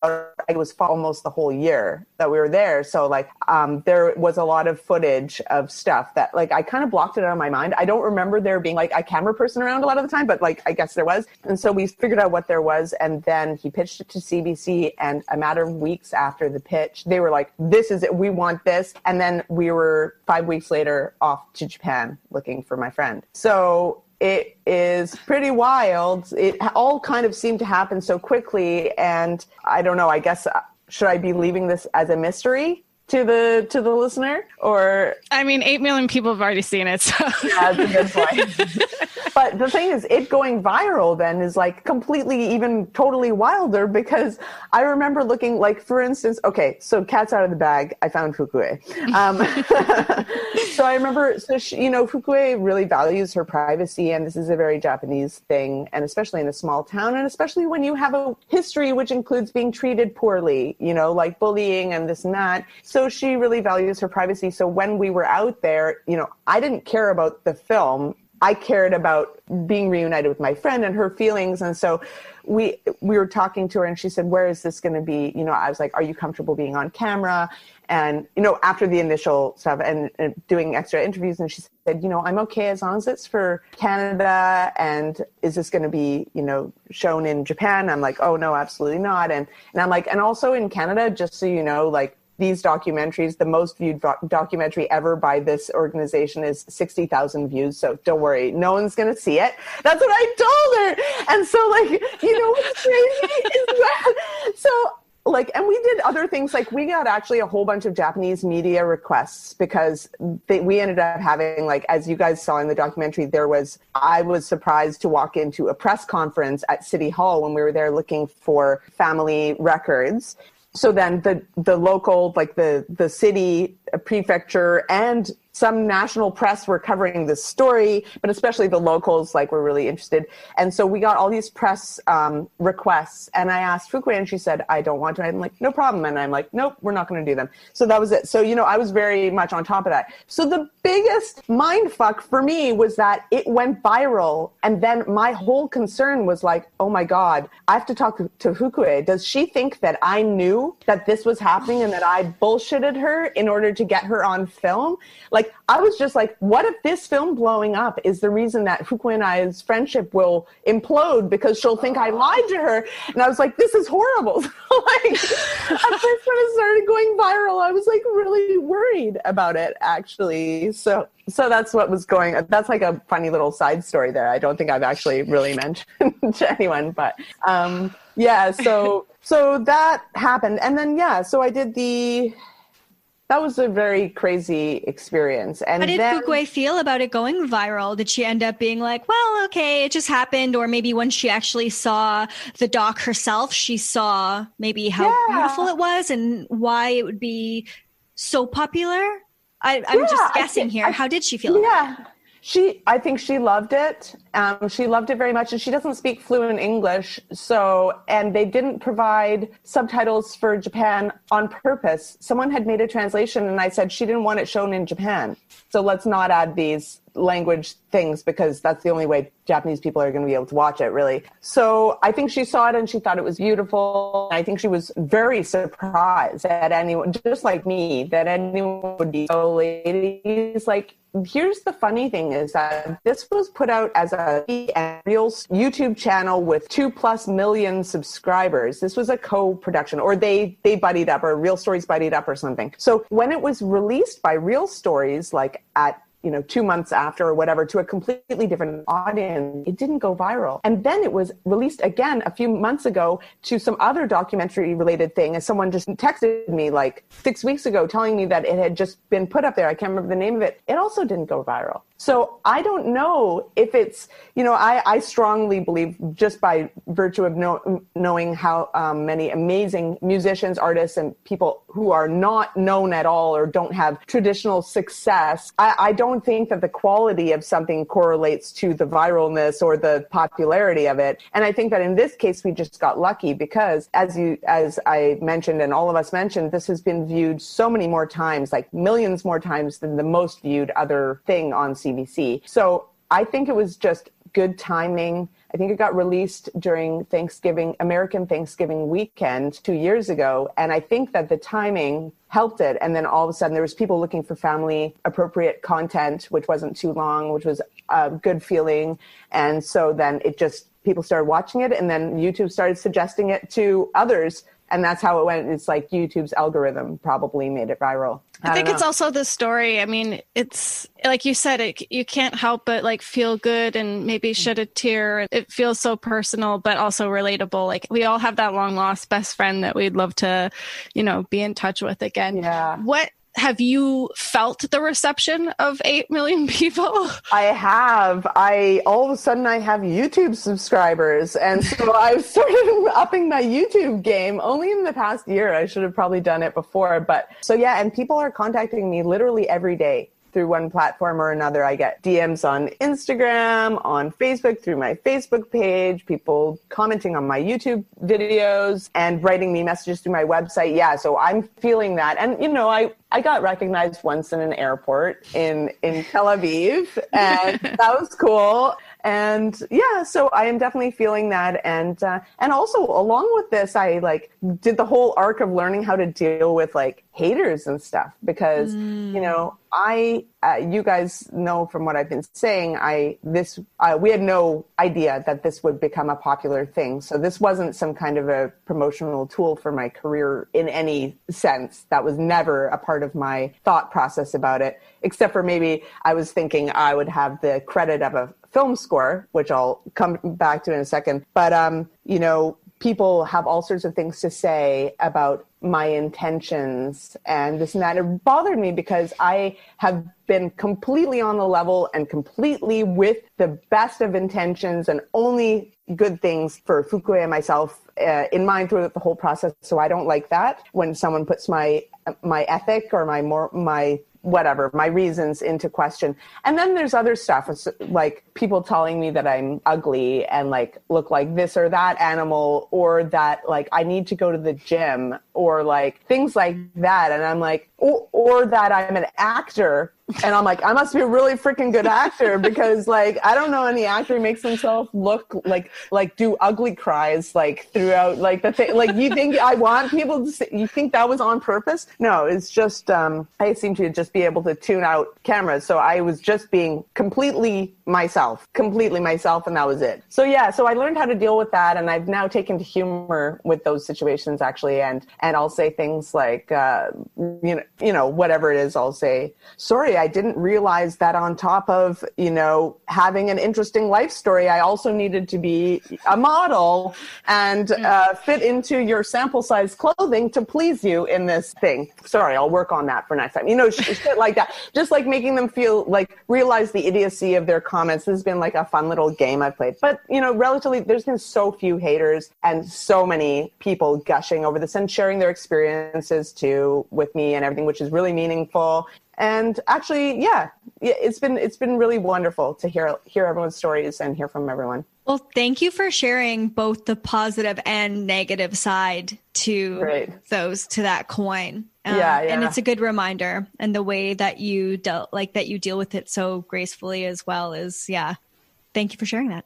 it was almost the whole year that we were there. So like, um, there was a lot of footage of stuff that like I kind of blocked it out of my mind. I don't remember there being like a camera person around a lot of the time, but like I guess there was. And so we figured out what there was, and then he pitched it to CBC. And a matter of weeks after the pitch, they were like, "This is it. We want this." And then we were five weeks later off to Japan looking for my friend. So it is pretty wild. It all kind of seemed to happen so quickly, and I don't know. I guess uh, should I be leaving this as a mystery to the to the listener, or I mean, 8 million people have already seen it. So. yeah, that's a good point. but the thing is, it going viral then is like completely, even totally wilder because I remember looking like, for instance, okay, so cat's out of the bag. I found Fukue. Um, so I remember, so she, you know, Fukue really values her privacy, and this is a very Japanese thing, and especially in a small town, and especially when you have a history which includes being treated poorly, you know, like bullying and this and that. So she really values her privacy. So when we were out there, you know, I didn't care about the film I cared about being reunited with my friend and her feelings. And so we we were talking to her and she said, Where is this gonna be? You know, I was like, Are you comfortable being on camera? And you know, after the initial stuff and, and doing extra interviews, and she said, you know, I'm okay as long as it's for Canada. And is this going to be, you know, shown in Japan? I'm like, oh no, absolutely not. And and I'm like, and also in Canada, just so you know, like these documentaries, the most viewed doc- documentary ever by this organization is 60,000 views. So don't worry, no one's going to see it. That's what I told her. And so, like, you know what's crazy is that, so like and we did other things like we got actually a whole bunch of japanese media requests because they, we ended up having like as you guys saw in the documentary there was i was surprised to walk into a press conference at city hall when we were there looking for family records so then the the local like the the city prefecture and some national press were covering this story, but especially the locals like were really interested. And so we got all these press um, requests, and I asked Fukue, and she said, "I don't want to." I'm like, "No problem," and I'm like, "Nope, we're not going to do them." So that was it. So you know, I was very much on top of that. So the biggest mind fuck for me was that it went viral, and then my whole concern was like, "Oh my god, I have to talk to Fukue. Does she think that I knew that this was happening and that I bullshitted her in order to get her on film?" Like like I was just like, what if this film blowing up is the reason that Fukue and I's friendship will implode because she'll think I lied to her? And I was like, this is horrible. like at first when it started going viral, I was like really worried about it actually. So so that's what was going that's like a funny little side story there. I don't think I've actually really mentioned to anyone, but um yeah, so so that happened. And then yeah, so I did the that was a very crazy experience. And How did then, Fukue feel about it going viral? Did she end up being like, well, okay, it just happened? Or maybe when she actually saw the doc herself, she saw maybe how Yeah. beautiful it was and why it would be so popular? I, I'm Yeah, just guessing think- here. I- How did she feel? about it? Yeah. She, I think she loved it. Um, she loved it very much, and she doesn't speak fluent English. So, and they didn't provide subtitles for Japan on purpose. Someone had made a translation, and I said she didn't want it shown in Japan. So let's not add these language things because that's the only way Japanese people are going to be able to watch it, really. So I think she saw it and she thought it was beautiful. I think she was very surprised that anyone, just like me, that anyone would be so ladies. Like, here's the funny thing is that this was put out as a real YouTube channel with two plus million subscribers. This was a co-production, or they they buddied up, or Real Stories buddied up, or something. So when it was released by Real Stories, like at you know, two months after or whatever to a completely different audience, it didn't go viral. And then it was released again a few months ago to some other documentary related thing. And someone just texted me like six weeks ago telling me that it had just been put up there. I can't remember the name of it. It also didn't go viral. So I don't know if it's, you know, I, I strongly believe just by virtue of know, knowing how um, many amazing musicians, artists, and people who are not known at all or don't have traditional success, I, I don't think that the quality of something correlates to the viralness or the popularity of it. And I think that in this case, we just got lucky because as you, as I mentioned and all of us mentioned, this has been viewed so many more times, like millions more times than the most viewed other thing on So I think it was just good timing. I think it got released during Thanksgiving, American Thanksgiving weekend two years ago. And I think that the timing helped it. And then all of a sudden there was people looking for family appropriate content, which wasn't too long, which was a good feeling. And so then it just, people started watching it and then YouTube started suggesting it to others. And that's how it went. It's like YouTube's algorithm probably made it viral. I, don't think it's also the story. I mean, it's like you said, it, you can't help but like feel good and maybe shed a tear. It feels so personal, but also relatable. Like we all have that long lost best friend that we'd love to, you know, be in touch with again. Yeah. What have you felt the reception of 8 million people? I have. I all of a sudden I have YouTube subscribers, and so I've started upping my YouTube game. Only in the past year, I should have probably done it before. But so yeah, and people are contacting me literally every day. Through one platform or another. I get DMs on Instagram, on Facebook through my Facebook page, people commenting on my YouTube videos and writing me messages through my website. Yeah, so I'm feeling that. And you know, I I got recognized once in an airport in in Tel Aviv and that was cool and yeah so i am definitely feeling that and uh, and also along with this i like did the whole arc of learning how to deal with like haters and stuff because you know i uh, you guys know from what i've been saying i this uh, we had no idea that this would become a popular thing. So this wasn't some kind of a promotional tool for my career in any sense. That was never a part of my thought process about it except for maybe i was thinking i would have the credit of a film score, which I'll come back to in a second. But um, you know, people have all sorts of things to say about my intentions and this and that. It bothered me because I have been completely on the level and completely with the best of intentions and only good things for Fukue and myself uh, in mind throughout the whole process. So I don't like that when someone puts my my ethic or my more my whatever my reasons into question. And then there's other stuff. Like people telling me that i'm ugly and like look like this or that animal or that like i need to go to the gym or like things like that. And i'm like or, or that i'm an actor and I'm like, I must be a really freaking good actor because like I don't know any actor who makes himself look like like do ugly cries like throughout like the thing like you think I want people to see, you think that was on purpose? No, it's just um I seem to just be able to tune out cameras. So I was just being completely myself, completely myself and that was it. So yeah, so I learned how to deal with that and I've now taken to humor with those situations actually and and I'll say things like uh you know you know whatever it is I'll say sorry I didn't realize that on top of, you know, having an interesting life story, I also needed to be a model and uh, fit into your sample size clothing to please you in this thing. Sorry, I'll work on that for next time. You know, shit like that. Just like making them feel like realize the idiocy of their comments. This has been like a fun little game I've played. But, you know, relatively, there's been so few haters and so many people gushing over this and sharing their experiences too with me and everything, which is really meaningful and actually yeah yeah, it's been it's been really wonderful to hear hear everyone's stories and hear from everyone Well, thank you for sharing both the positive and negative side to Great. those to that coin. Um, Yeah, And it's a good reminder, and the way that you dealt, like that you deal with it so gracefully as well is, yeah. Thank you for sharing that.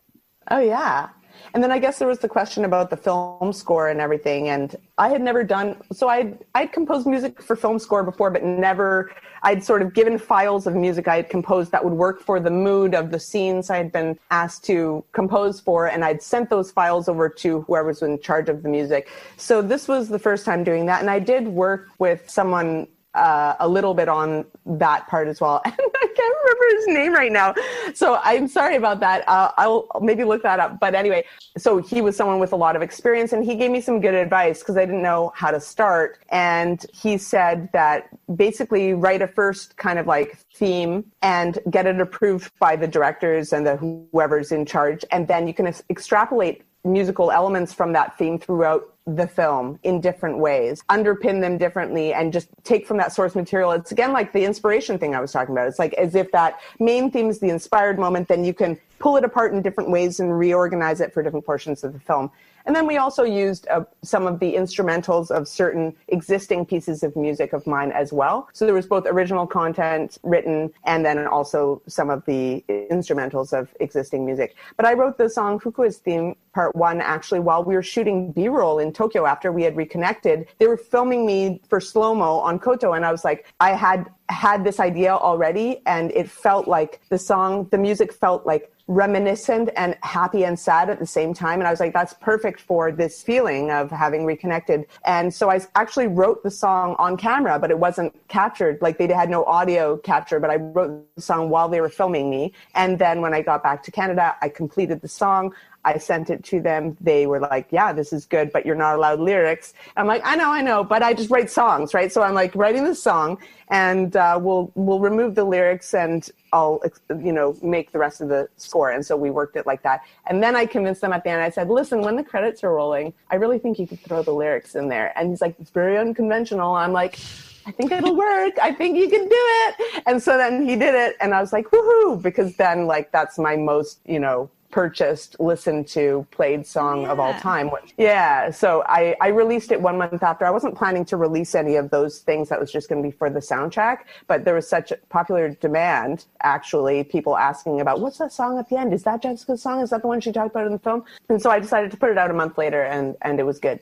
Oh yeah. And then I guess there was the question about the film score and everything. And I had never done so I'd I'd composed music for film score before, but never I'd sort of given files of music I had composed that would work for the mood of the scenes I had been asked to compose for, and I'd sent those files over to whoever was in charge of the music. So this was the first time doing that, and I did work with someone uh, a little bit on that part as well. And I can't remember his name right now. So I'm sorry about that. Uh, I'll maybe look that up. But anyway, so he was someone with a lot of experience and he gave me some good advice because I didn't know how to start. And he said that basically write a first kind of like theme and get it approved by the directors and the whoever's in charge. And then you can ex- extrapolate musical elements from that theme throughout the film in different ways, underpin them differently, and just take from that source material. It's again like the inspiration thing I was talking about. It's like as if that main theme is the inspired moment, then you can pull it apart in different ways and reorganize it for different portions of the film. And then we also used uh, some of the instrumentals of certain existing pieces of music of mine as well. So there was both original content written and then also some of the instrumentals of existing music. But I wrote the song Fukue's theme part one actually while we were shooting B-roll in Tokyo after we had reconnected. They were filming me for slow-mo on Koto and I was like, I had had this idea already and it felt like the song, the music felt like reminiscent and happy and sad at the same time. And I was like, that's perfect for this feeling of having reconnected. And so I actually wrote the song on camera, but it wasn't captured. Like they had no audio capture, but I wrote the song while they were filming me. And then when I got back to Canada, I completed the song. I sent it to them. They were like, yeah, this is good, but you're not allowed lyrics. I'm like, I know, I know, but I just write songs, right? So I'm like writing the song and uh, we'll, we'll remove the lyrics and I'll, you know, make the rest of the score. And so we worked it like that. And then I convinced them at the end. I said, listen, when the credits are rolling, I really think you could throw the lyrics in there. And he's like, it's very unconventional. I'm like, I think it'll work. I think you can do it. And so then he did it. And I was like, woohoo, because then like that's my most, you know, purchased, listened to, played song of all time. Which- Yeah. So I, I released it one month after. I wasn't planning to release any of those things that was just going to be for the soundtrack, but there was such popular demand, actually, people asking about what's that song at the end? Is that Jessica's song? Is that the one she talked about in the film? And so I decided to put it out a month later and, and it was good.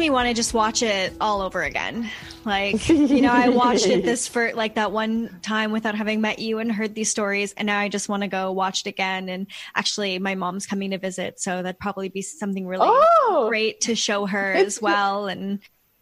Me want to just watch it all over again. Like, you know, I watched it this for like that one time without having met you and heard these stories. And now I just want to go watch it again. And actually, my mom's coming to visit. So that'd probably be something really Oh! great to show her as well. And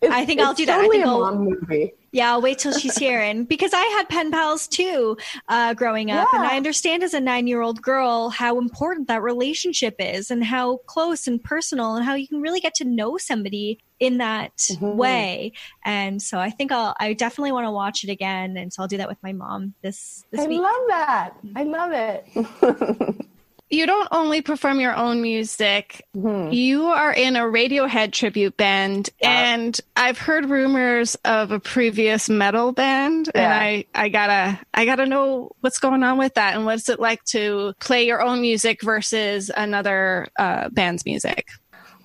I think I'll do that. I Totally think a I'll- mom movie. Yeah, I'll wait till she's here. And because I had pen pals too uh, growing up, and I understand as a nine year old girl how important that relationship is and how close and personal and how you can really get to know somebody in that Mm-hmm. way. And so I think I'll, I definitely want to watch it again. And so I'll do that with my mom this, this I week. love that. I love it. You don't only perform your own music, Mm-hmm. you are in a Radiohead tribute band. And I've heard rumors of a previous metal band. And I, I gotta I gotta know what's going on with that and what's it like to play your own music versus another uh, band's music.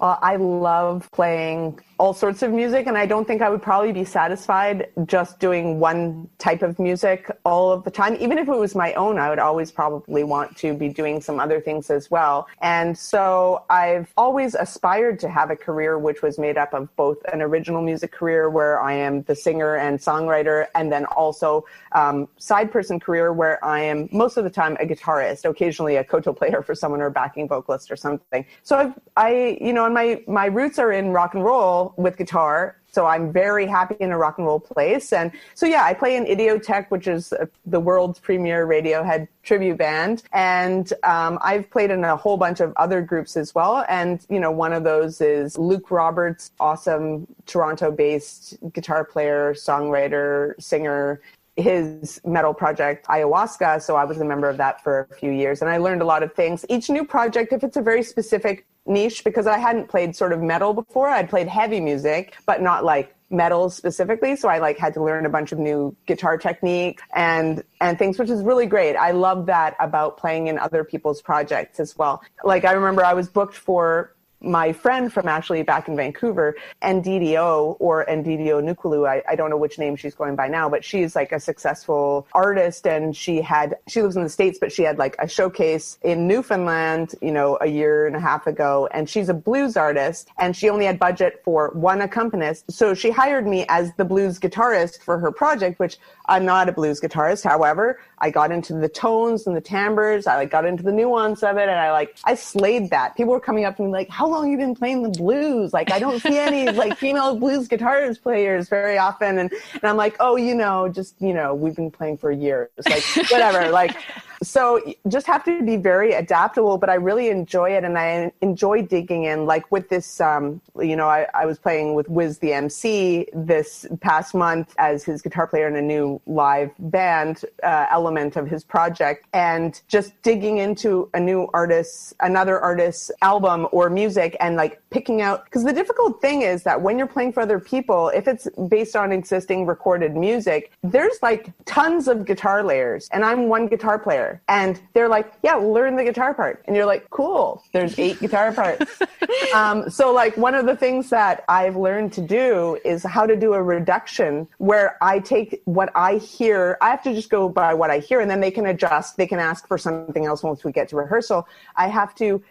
Uh, I love playing all sorts of music, and I don't think I would probably be satisfied just doing one type of music all of the time. Even if it was my own, I would always probably want to be doing some other things as well. And so I've always aspired to have a career which was made up of both an original music career where I am the singer and songwriter, and then also um, side person career where I am most of the time a guitarist, occasionally a koto player for someone or backing vocalist or something. So I've, I, you know, and my my roots are in rock and roll with guitar. So I'm very happy in a rock and roll place. And so, yeah, I play in Idioteque, which is uh, the world's premier Radiohead tribute band. And um, I've played in a whole bunch of other groups as well. And, you know, one of those is Luke Roberts, awesome Toronto based guitar player, songwriter, singer his metal project ayahuasca so i was a member of that for a few years and i learned a lot of things each new project if it's a very specific niche because i hadn't played sort of metal before. I'd played heavy music but not like metal specifically. So i like had to learn a bunch of new guitar techniques and and things which is really great. I love that about playing in other people's projects as well. Like i remember i was booked for my friend from actually back in Vancouver, NDDO or NDDO Nukulu, I, I don't know which name she's going by now, but she's like a successful artist and she had, she lives in the States, but she had like a showcase in Newfoundland, you know, a year and a half ago. And she's a blues artist and she only had budget for one accompanist. So she hired me as the blues guitarist for her project, which I'm not a blues guitarist. However, I got into the tones and the timbres. I like got into the nuance of it, and I like I slayed that. People were coming up to me like, "How long you been playing the blues?" Like I don't see any like female blues guitarist players very often, and and I'm like, "Oh, you know, just you know, we've been playing for years, like whatever." like so, just have to be very adaptable. But I really enjoy it, and I enjoy digging in. Like with this, um, you know, I, I was playing with Wiz the MC this past month as his guitar player in a new live band uh, element of his project, and just digging into a new artist, another artist's album or music, and like picking out. Because the difficult thing is that when you're playing for other people, if it's based on existing recorded music, there's like tons of guitar layers, and I'm one guitar player. And they're like, yeah, learn the guitar part. And you're like, cool, there's eight guitar parts. um, so, like, one of the things that I've learned to do is how to do a reduction where I take what I hear, I have to just go by what I hear, and then they can adjust. They can ask for something else once we get to rehearsal. I have to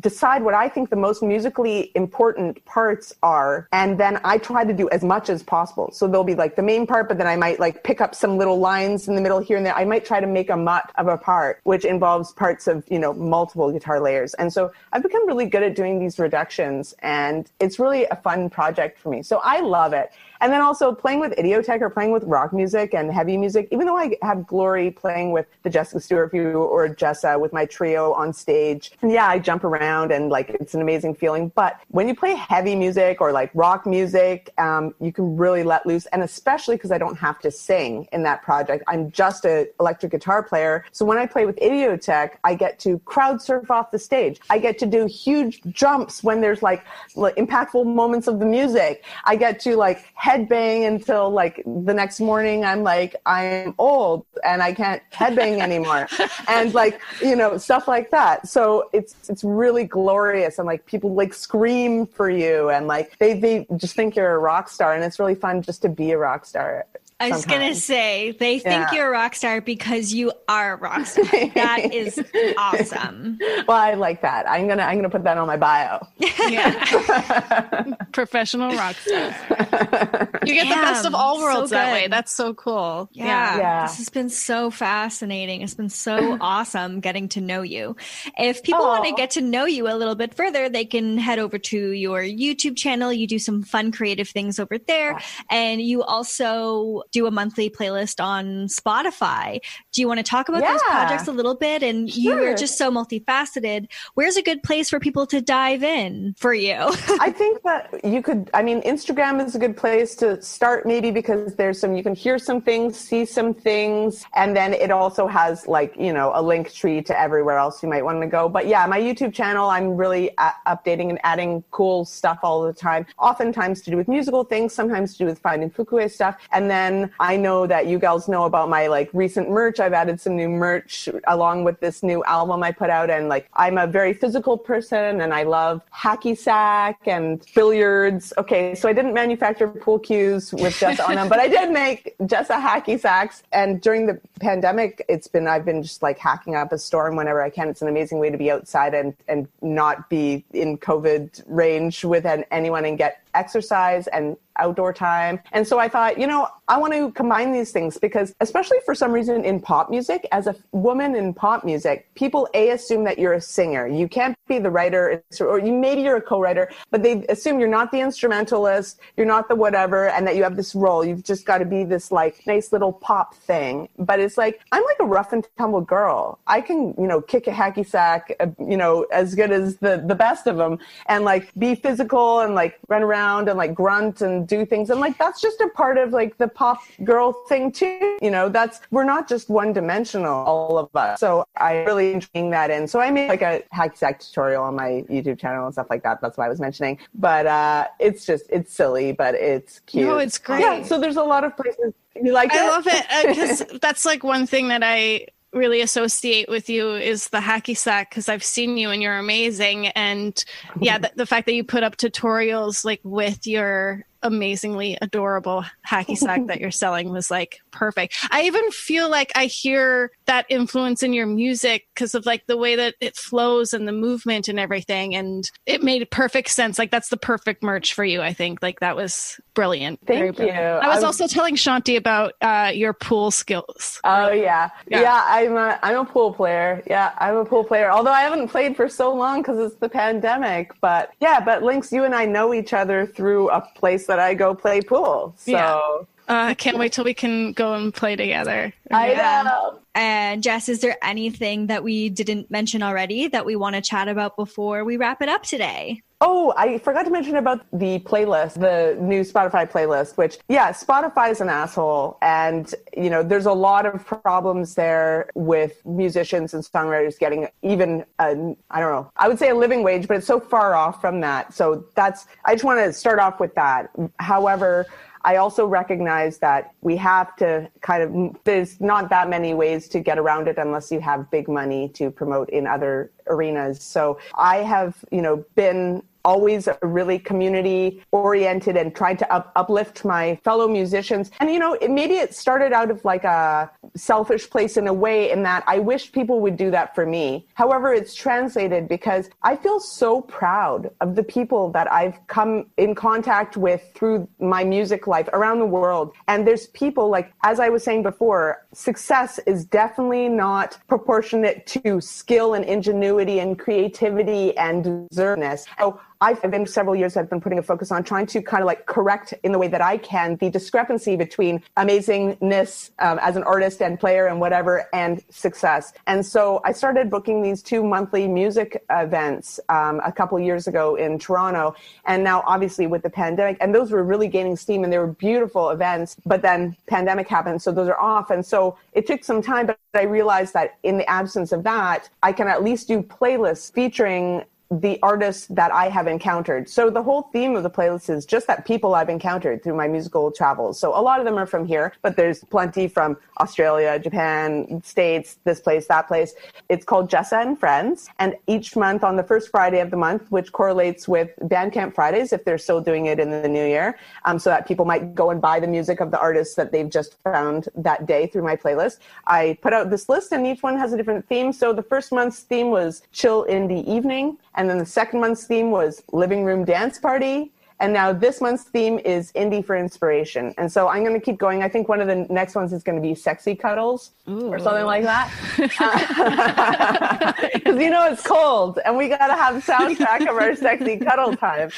decide what I think the most musically important parts are, and then I try to do as much as possible. So there'll be like the main part, but then I might like pick up some little lines in the middle here and there. I might try to make a mutt of a part, which involves parts of, you know, multiple guitar layers. And so I've become really good at doing these reductions, and it's really a fun project for me. So I love it. And then also playing with Idioteque or playing with rock music and heavy music, even though I have glory playing with the Jessica Stuart Few or Jessa with my trio on stage. And yeah, I jump around and like it's an amazing feeling. But when you play heavy music or like rock music, um, you can really let loose. And especially because I don't have to sing in that project, I'm just an electric guitar player. So when I play with Idioteque, I get to crowd surf off the stage. I get to do huge jumps when there's like, impactful moments of the music. I get to like headbang until like the next morning I'm like I'm old and I can't headbang anymore. And like you know stuff like that. So it's it's really glorious. And like people like scream for you and like they they just think you're a rock star. And it's really fun just to be a rock star I was gonna say they think Yeah. you're a rock star because you are a rock star. that is awesome. well I like that I'm gonna I'm gonna put that on my bio Yeah. Professional rock star. You get the best of Damn, all so worlds that way. That's so cool. Yeah. Yeah. This has been so fascinating. It's been so awesome getting to know you. If people want to get to know you a little bit further, they can head over to your YouTube channel. You do some fun creative things over there. And you also do a monthly playlist on Spotify. Do you want to talk about those projects a little bit? And you are just so multifaceted. Where's a good place for people to dive in for you? I think that you could, I mean, Instagram is a good place to start maybe because there's some, you can hear some things, see some things, and then it also has like, you know, a link tree to everywhere else you might want to go. But yeah, my YouTube channel, I'm really a- updating and adding cool stuff all the time, oftentimes to do with musical things, sometimes to do with finding Fukue stuff. And then I know that you gals know about my like recent merch. I've added some new merch along with this new album I put out. And like, I'm a very physical person and I love hacky sack and billiards. Okay, so I didn't manufacture pool cues with Jessa on them, but I did make Jessa hacky sacks. And during the pandemic, it's been, I've been just like hacking up a storm whenever I can. It's an amazing way to be outside and, and not be in COVID range with an, anyone and get exercise and outdoor time. And so I thought, you know, I want to combine these things because, especially for some reason in pop music, as a woman in pop music, people A assume that you're a singer. You can't be the writer, or you maybe you're a co writer, but they assume you're not the instrumentalist, you're not the whatever, and that you have this role. You've just got to be this like nice little pop thing. But it's like, I'm like a rough and tumble girl. I can, you know, kick a hacky sack, uh, you know, as good as the, the best of them and like be physical and like run around and like grunt and do things. And like, that's just a part of like the pop girl thing too. You know, that's, we're not just one dimensional, all of us. So I really enjoying that in. So I made like a hacky sack tutorial on my YouTube channel and stuff like that. That's why I was mentioning, but, uh, it's just, it's silly, but it's cute. No, it's great. Yeah. So there's a lot of places you like I it? love it because that's like one thing that I really associate with you is the hacky sack because I've seen you and you're amazing. And yeah, the, the fact that you put up tutorials like with your amazingly adorable hacky sack that you're selling was like perfect. I even feel like I hear that influence in your music because of like the way that it flows and the movement and everything. And it made perfect sense. Like that's the perfect merch for you. I think like that was brilliant. Thank Very you. I was I was- also telling Shanti about uh, your pool skills. Oh yeah. Yeah. yeah, I'm a I'm a pool player. Yeah, I'm a pool player. Although I haven't played for so long because it's the pandemic. But yeah, but Lynx, you and I know each other through a place that I go play pool. So Yeah. Uh, I can't wait till we can go and play together. I Yeah. know. And Jess, is there anything that we didn't mention already that we want to chat about before we wrap it up today? Oh, I forgot to mention about the playlist, the new Spotify playlist, which, yeah, Spotify is an asshole. And, you know, there's a lot of problems there with musicians and songwriters getting even, I I don't know, I would say a living wage, but it's so far off from that. So that's, I just want to start off with that. However, I also recognize that we have to kind of, there's not that many ways to get around it unless you have big money to promote in other arenas. So I have, you know, been always a really community oriented and tried to up- uplift my fellow musicians. And, you know, it, maybe it started out of like a selfish place in a way in that I wish people would do that for me. However, it's translated because I feel so proud of the people that I've come in contact with through my music life around the world. And there's people like, as I was saying before, success is definitely not proportionate to skill and ingenuity and creativity and deservedness. So I've been several years I've been putting a focus on trying to kind of like correct in the way that I can the discrepancy between amazingness um, as an artist and player and whatever and success. And so I started booking these two monthly music events um, a couple years ago in Toronto. And now obviously with the pandemic, and those were really gaining steam and they were beautiful events, but then pandemic happened. So those are off. And so it took some time, but I realized that in the absence of that, I can at least do playlists featuring the artists that I have encountered. So the whole theme of the playlist is just that people I've encountered through my musical travels. So a lot of them are from here, but there's plenty from Australia, Japan, States, this place, that place. It's called Jessa and Friends. And each month on the first Friday of the month, which correlates with Bandcamp Fridays, if they're still doing it in the new year, um, so that people might go and buy the music of the artists that they've just found that day through my playlist. I put out this list and each one has a different theme. So the first month's theme was chill indie evening. And then the second month's theme was living room dance party. And now this month's theme is indie for inspiration. And so I'm going to keep going. I think one of the next ones is going to be sexy cuddles or something like that. Because you know it's cold and we got to have soundtrack of our sexy cuddle time.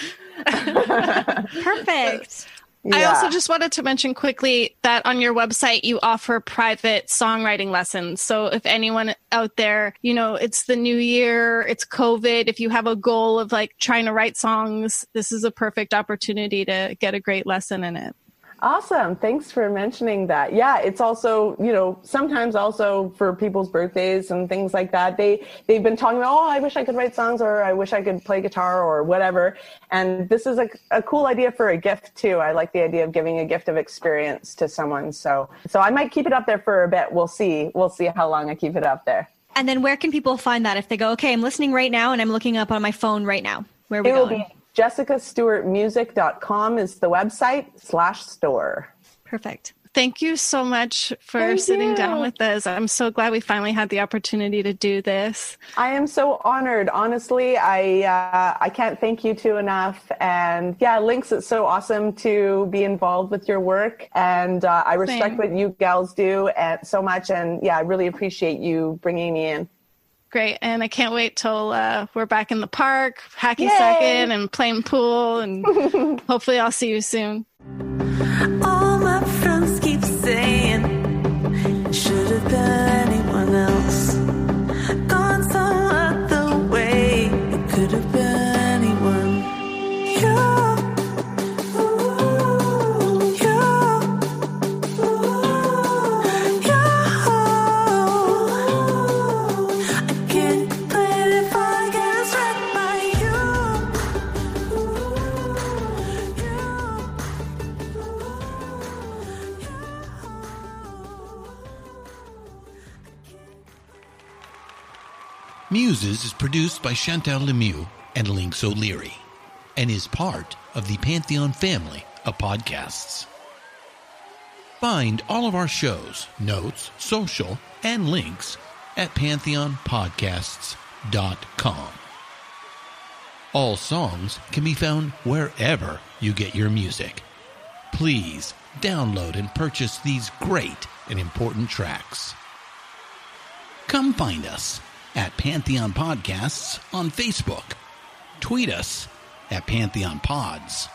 Perfect. I also just wanted to mention quickly that on your website you offer private songwriting lessons. So if anyone out there, you know, it's the new year, it's COVID, if you have a goal of like trying to write songs, this is a perfect opportunity to get a great lesson in it. Awesome. Thanks for mentioning that. Yeah, it's also, you know, sometimes also for people's birthdays and things like that. They they've been talking about, "Oh, I wish I could write songs or I wish I could play guitar or whatever." And this is a, a cool idea for a gift too. I like the idea of giving a gift of experience to someone. So so I might keep it up there for a bit. We'll see. We'll see how long I keep it up there. And then where can people find that if they go, okay, I'm listening right now and I'm looking up on my phone right now? Where are we It going? jessicastuartmusic.com is the website slash store. Perfect. Thank you so much for Thank sitting down with us. I'm so glad we finally had the opportunity to do this. I am so honored. Honestly, I uh, I can't thank you two enough. And yeah, Lynx, it's so awesome to be involved with your work, and uh, I respect Same. what you gals do and so much. And yeah, I really appreciate you bringing me in. Great. And I can't wait till uh, we're back in the park, hacky Yay! sacking and playing pool. And hopefully I'll see you soon. All my friends keep saying should have been Muses is produced by Chantal Lemieux and Lynx O'Leary and is part of the Pantheon family of podcasts. Find all of our shows, notes, social, and links at pantheonpodcasts.com. All songs can be found wherever you get your music. Please download and purchase these great and important tracks. Come find us at Pantheon Podcasts on Facebook. Tweet us at Pantheon Pods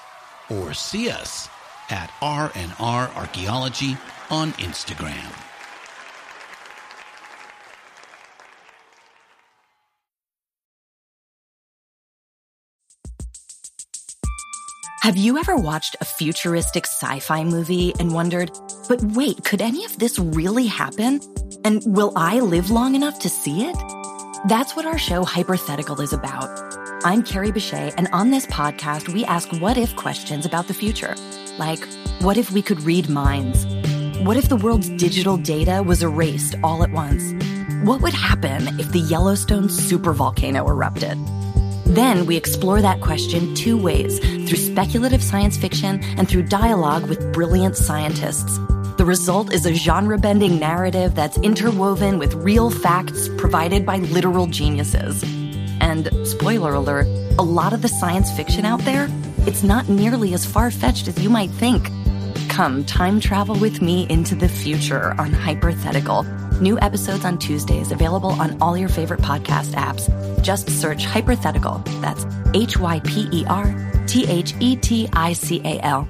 or see us at R&R Archaeology on Instagram. Have you ever watched a futuristic sci fi movie and wondered, but wait, could any of this really happen? And will I live long enough to see it? That's what our show Hypothetical is about. I'm Carrie Bechet, and on this podcast, we ask what if questions about the future. Like, What if we could read minds? What if the world's digital data was erased all at once? What would happen if the Yellowstone supervolcano erupted? Then we explore that question two ways through speculative science fiction and through dialogue with brilliant scientists. Result is a genre bending narrative that's interwoven with real facts provided by literal geniuses. And spoiler alert, a lot of the science fiction out there, it's not nearly as far fetched as you might think. Come time travel with me into the future on Hypothetical. New episodes on Tuesdays available on all your favorite podcast apps. Just search Hypothetical. That's H Y P E R T H E T I C A L.